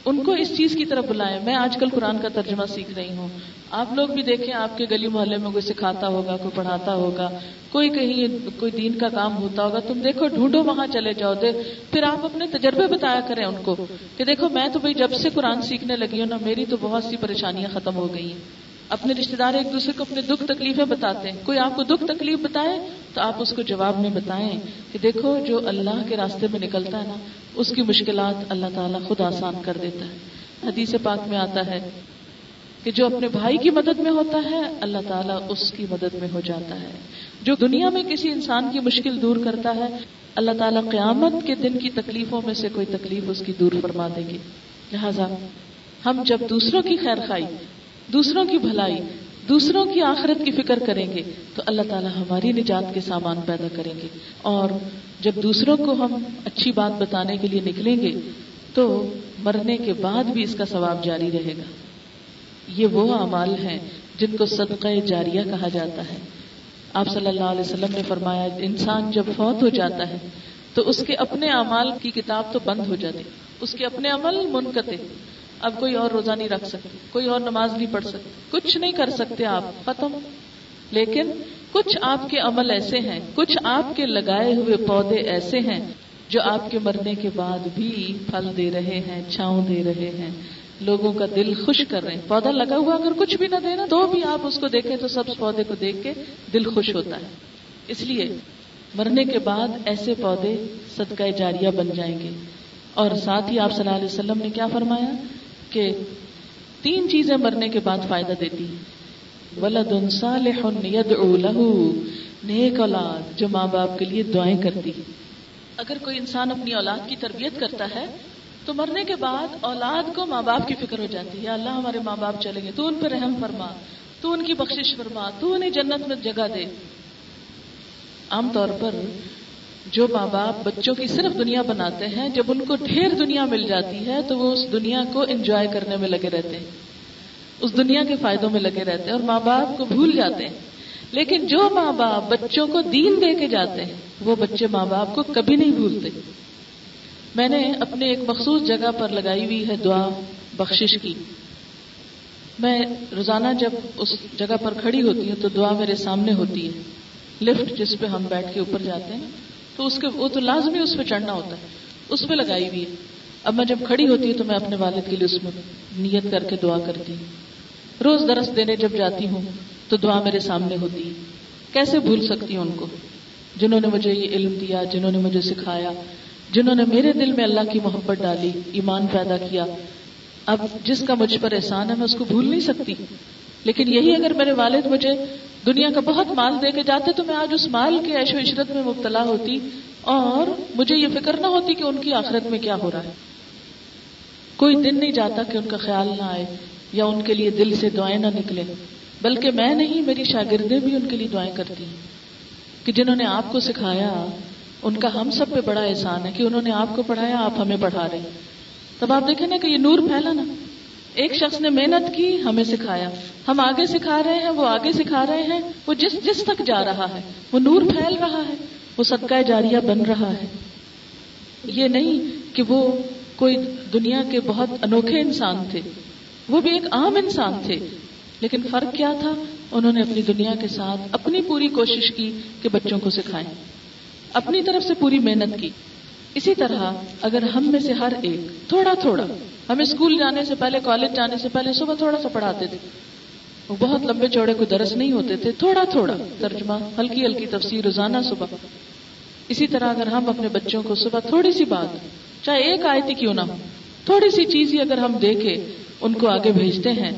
ان کو اس چیز کی طرف بلائیں۔ میں آج کل قرآن کا ترجمہ سیکھ رہی ہوں۔ آپ لوگ بھی دیکھیں، آپ کے گلی محلے میں کوئی سکھاتا ہوگا، کوئی پڑھاتا ہوگا، کوئی کہیں کوئی دین کا کام ہوتا ہوگا، تم دیکھو، ڈھونڈو وہاں چلے جاؤ۔ دے پھر آپ اپنے تجربے بتایا کریں ان کو کہ دیکھو، میں تو بھائی جب سے قرآن سیکھنے لگی ہوں نا، میری تو بہت سی پریشانیاں ختم ہو گئی ہیں۔ اپنے رشتے دار ایک دوسرے کو اپنے دکھ تکلیفیں بتاتے ہیں۔ کوئی آپ کو دکھ تکلیف بتائے تو آپ اس کو جواب میں بتائیں کہ دیکھو جو اللہ کے راستے میں نکلتا ہے نا، اس کی مشکلات اللہ تعالیٰ خود آسان کر دیتا ہے۔ حدیث پاک میں آتا ہے کہ جو اپنے بھائی کی مدد میں ہوتا ہے، اللہ تعالیٰ اس کی مدد میں ہو جاتا ہے۔ جو دنیا میں کسی انسان کی مشکل دور کرتا ہے، اللہ تعالیٰ قیامت کے دن کی تکلیفوں میں سے کوئی تکلیف اس کی دور فرما دیں گے۔ لہذا ہم جب دوسروں کی خیر خائی دوسروں کی بھلائی، دوسروں کی آخرت کی فکر کریں گے، تو اللہ تعالیٰ ہماری نجات کے سامان پیدا کریں گے۔ اور جب دوسروں کو ہم اچھی بات بتانے کے لیے نکلیں گے، تو مرنے کے بعد بھی اس کا ثواب جاری رہے گا۔ یہ وہ اعمال ہیں جن کو صدقہ جاریہ کہا جاتا ہے۔ آپ صلی اللہ علیہ وسلم نے فرمایا، انسان جب فوت ہو جاتا ہے، تو اس کے اپنے اعمال کی کتاب تو بند ہو جاتی، اس کے اپنے عمل منقطع۔ اب کوئی اور روزہ نہیں رکھ سکتے، کوئی اور نماز نہیں پڑھ سکتے، کچھ نہیں کر سکتے آپ، ختم۔ لیکن کچھ آپ کے عمل ایسے ہیں، کچھ آپ کے لگائے ہوئے پودے ایسے ہیں جو آپ کے مرنے کے بعد بھی پھل دے رہے ہیں، چھاؤں دے رہے ہیں۔ لوگوں کا دل خوش کر رہے ہیں۔ پودا لگا ہوا اگر کچھ بھی نہ دینا تو بھی آپ اس کو دیکھیں تو سب پودے کو دیکھ کے دل خوش ہوتا ہے۔ اس لیے مرنے کے بعد ایسے پودے صدقہ جاریہ بن جائیں گے۔ اور ساتھ ہی آپ صلی اللہ علیہ وسلم نے کیا فرمایا؟ کہ تین چیزیں مرنے کے بعد فائدہ دیتی۔ ولد صالح يدعو له نیک اولاد جو ماں باپ کے لیے دعائیں کرتی۔ اگر کوئی انسان اپنی اولاد کی تربیت کرتا ہے، تو مرنے کے بعد اولاد کو ماں باپ کی فکر ہو جاتی ہے۔ اللہ ہمارے ماں باپ چلیں گے، تو ان پہ رحم فرما، تو ان کی بخشش فرما، تو انہیں جنت میں جگہ دے۔ عام طور پر جو ماں باپ بچوں کی صرف دنیا بناتے ہیں، جب ان کو ڈھیر دنیا مل جاتی ہے، تو وہ اس دنیا کو انجوائے کرنے میں لگے رہتے ہیں۔ اس دنیا کے فائدوں میں لگے رہتے ہیں اور ماں باپ کو بھول جاتے ہیں۔ لیکن جو ماں باپ بچوں کو دین دے کے جاتے ہیں، وہ بچے ماں باپ کو کبھی نہیں بھولتے۔ میں نے اپنے ایک مخصوص جگہ پر لگائی ہوئی ہے دعا بخشش کی۔ میں روزانہ جب اس جگہ پر کھڑی ہوتی ہوں، تو دعا میرے سامنے ہوتی ہے۔ لفٹ جس پہ ہم بیٹھ کے اوپر جاتے ہیں تو اس کے وہ تو لازمی اس پہ چڑھنا ہوتا ہے۔ اس پہ لگائی ہوئی ہے۔ اب میں جب کھڑی ہوتی ہوں تو میں اپنے والد کے لیے اس میں نیت کر کے دعا کرتی ہوں۔ روز درس دینے جب جاتی ہوں تو دعا میرے سامنے ہوتی ہے۔ کیسے بھول سکتی ہوں ان کو؟ جنہوں نے مجھے یہ علم دیا، جنہوں نے مجھے سکھایا، جنہوں نے میرے دل میں اللہ کی محبت ڈالی، ایمان پیدا کیا۔ اب جس کا مجھ پر احسان ہے میں اس کو بھول نہیں سکتی۔ لیکن یہی اگر میرے والد مجھے دنیا کا بہت مال دے کے جاتے تو میں آج اس مال کے عیش و عشرت میں مبتلا ہوتی اور مجھے یہ فکر نہ ہوتی کہ ان کی آخرت میں کیا ہو رہا ہے۔ کوئی دن نہیں جاتا کہ ان کا خیال نہ آئے یا ان کے لیے دل سے دعائیں نہ نکلے، بلکہ میں نہیں، میری شاگردیں بھی ان کے لیے دعائیں کرتی ہیں۔ کہ جنہوں نے آپ کو سکھایا، ان کا ہم سب پہ بڑا احسان ہے کہ انہوں نے آپ کو پڑھایا، آپ ہمیں پڑھا رہے تب آپ دیکھیں نا کہ یہ نور پھیلا نا۔ ایک شخص نے محنت کی، ہمیں سکھایا۔ ہم آگے سکھا رہے ہیں، وہ آگے سکھا رہے ہیں۔ وہ جس جس تک جا رہا ہے، وہ نور پھیل رہا ہے، وہ صدقہ جاریہ بن رہا ہے۔ یہ نہیں کہ وہ کوئی دنیا کے بہت انوکھے انسان تھے۔ وہ بھی ایک عام انسان تھے۔ لیکن فرق کیا تھا؟ انہوں نے اپنی دنیا کے ساتھ اپنی پوری کوشش کی کہ بچوں کو سکھائیں۔ اپنی طرف سے پوری محنت کی۔ اسی طرح اگر ہم میں سے ہر ایک تھوڑا تھوڑا ہمیں اسکول جانے سے پہلے، کالج جانے سے پہلے صبح تھوڑا سا پڑھاتے تھے۔ وہ بہت لمبے چوڑے کوئی درس نہیں ہوتے تھے، تھوڑا تھوڑا ترجمہ، ہلکی ہلکی تفسیر، روزانہ صبح۔ اسی طرح اگر ہم اپنے بچوں کو صبح تھوڑی سی بات، چاہے ایک آیتی کیوں نہ ہو، تھوڑی سی چیز ہی اگر ہم دیکھیں، ان کو آگے بھیجتے ہیں،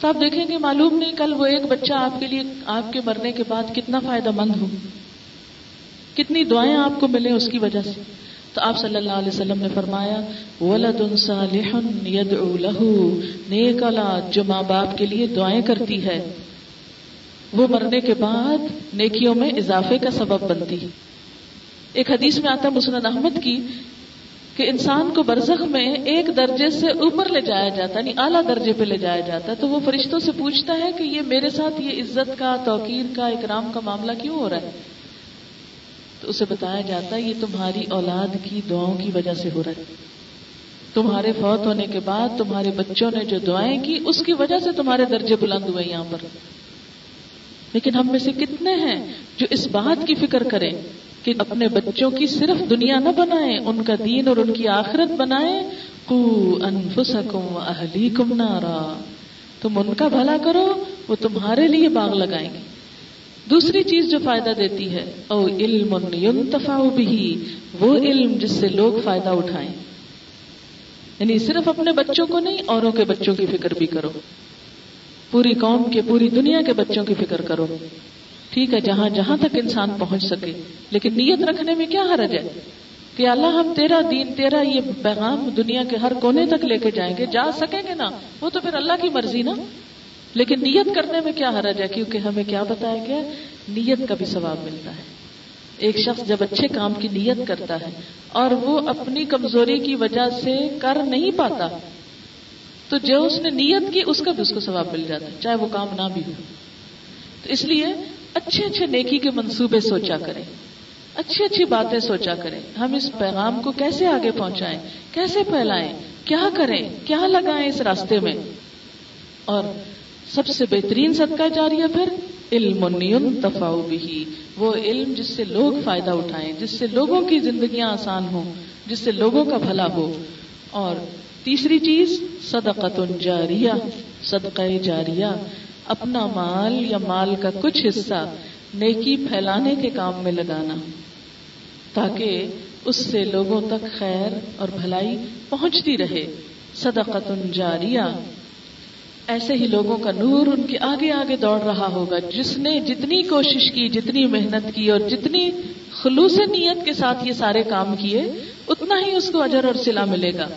تو آپ دیکھیں گے معلوم نہیں کل وہ ایک بچہ آپ کے لیے، آپ کے مرنے کے بعد کتنا فائدہ مند ہو۔ کتنی دعائیں آپ کو ملیں اس کی وجہ سے۔ تو آپ صلی اللہ علیہ وسلم نے فرمایا، ولد صالح يدعو له نیک اولاد جو ماں باپ کے لیے دعائیں کرتی ہے، وہ مرنے کے بعد نیکیوں میں اضافے کا سبب بنتی ہے۔ ایک حدیث میں آتا مسند احمد کی کہ انسان کو برزخ میں ایک درجے سے اوپر لے جایا جاتا یعنی اعلیٰ درجے پہ لے جایا جاتا ہے، تو وہ فرشتوں سے پوچھتا ہے کہ یہ میرے ساتھ یہ عزت کا، توقیر کا، اکرام کا معاملہ کیوں ہو رہا ہے؟ تو اسے بتایا جاتا ہے یہ تمہاری اولاد کی دعاؤں کی وجہ سے ہو رہا ہے۔ تمہارے فوت ہونے کے بعد تمہارے بچوں نے جو دعائیں کی، اس کی وجہ سے تمہارے درجے بلند ہوئے یہاں پر۔ لیکن ہم میں سے کتنے ہیں جو اس بات کی فکر کریں کہ اپنے بچوں کی صرف دنیا نہ بنائیں، ان کا دین اور ان کی آخرت بنائیں۔ کو انفسکم اہلیکم نارا۔ تم ان کا بھلا کرو، وہ تمہارے لیے باغ لگائیں گے۔ دوسری چیز جو فائدہ دیتی ہے، او علم ينتفع به، وہ علم جس سے لوگ فائدہ اٹھائیں۔ یعنی صرف اپنے بچوں کو نہیں، اوروں کے بچوں کی فکر بھی کرو۔ پوری قوم کے، پوری دنیا کے بچوں کی فکر کرو۔ ٹھیک ہے، جہاں جہاں تک انسان پہنچ سکے۔ لیکن نیت رکھنے میں کیا حرج ہے؟ کہ اللہ ہم تیرا دین، تیرا یہ پیغام دنیا کے ہر کونے تک لے کے جائیں گے، جا سکیں گے نا؟ وہ تو پھر اللہ کی مرضی نا؟ لیکن نیت کرنے میں کیا حرج ہے؟ کیونکہ ہمیں کیا بتایا گیا نیت کا بھی ثواب ملتا ہے۔ ایک شخص جب اچھے کام کی نیت کرتا ہے اور وہ اپنی کمزوری کی وجہ سے کر نہیں پاتا، تو جو اس نے نیت کی، اس کا بھی اس کو ثواب مل جاتا ہے، چاہے وہ کام نہ بھی ہو۔ تو اس لیے اچھے اچھے نیکی کے منصوبے سوچا کریں۔ اچھی اچھی باتیں سوچا کریں۔ ہم اس پیغام کو کیسے آگے پہنچائیں؟ کیسے پھیلائیں؟ کیا کریں؟ کیا لگائیں اس راستے میں؟ اور سب سے بہترین صدقہ جاریہ پھر علم تفاؤ بھی وہ علم جس سے لوگ فائدہ اٹھائیں، جس سے لوگوں کی زندگیاں آسان ہوں، جس سے لوگوں کا بھلا ہو۔ اور تیسری چیز صدقت جاریہ، صدقہ جاریہ۔ اپنا مال یا مال کا کچھ حصہ نیکی پھیلانے کے کام میں لگانا، تاکہ اس سے لوگوں تک خیر اور بھلائی پہنچتی رہے۔ صدقت جاریہ ایسے ہی لوگوں کا نور ان کے آگے آگے دوڑ رہا ہوگا۔ جس نے جتنی کوشش کی، جتنی محنت کی اور جتنی خلوص نیت کے ساتھ یہ سارے کام کیے، اتنا ہی اس کو اجر اور سلا ملے گا۔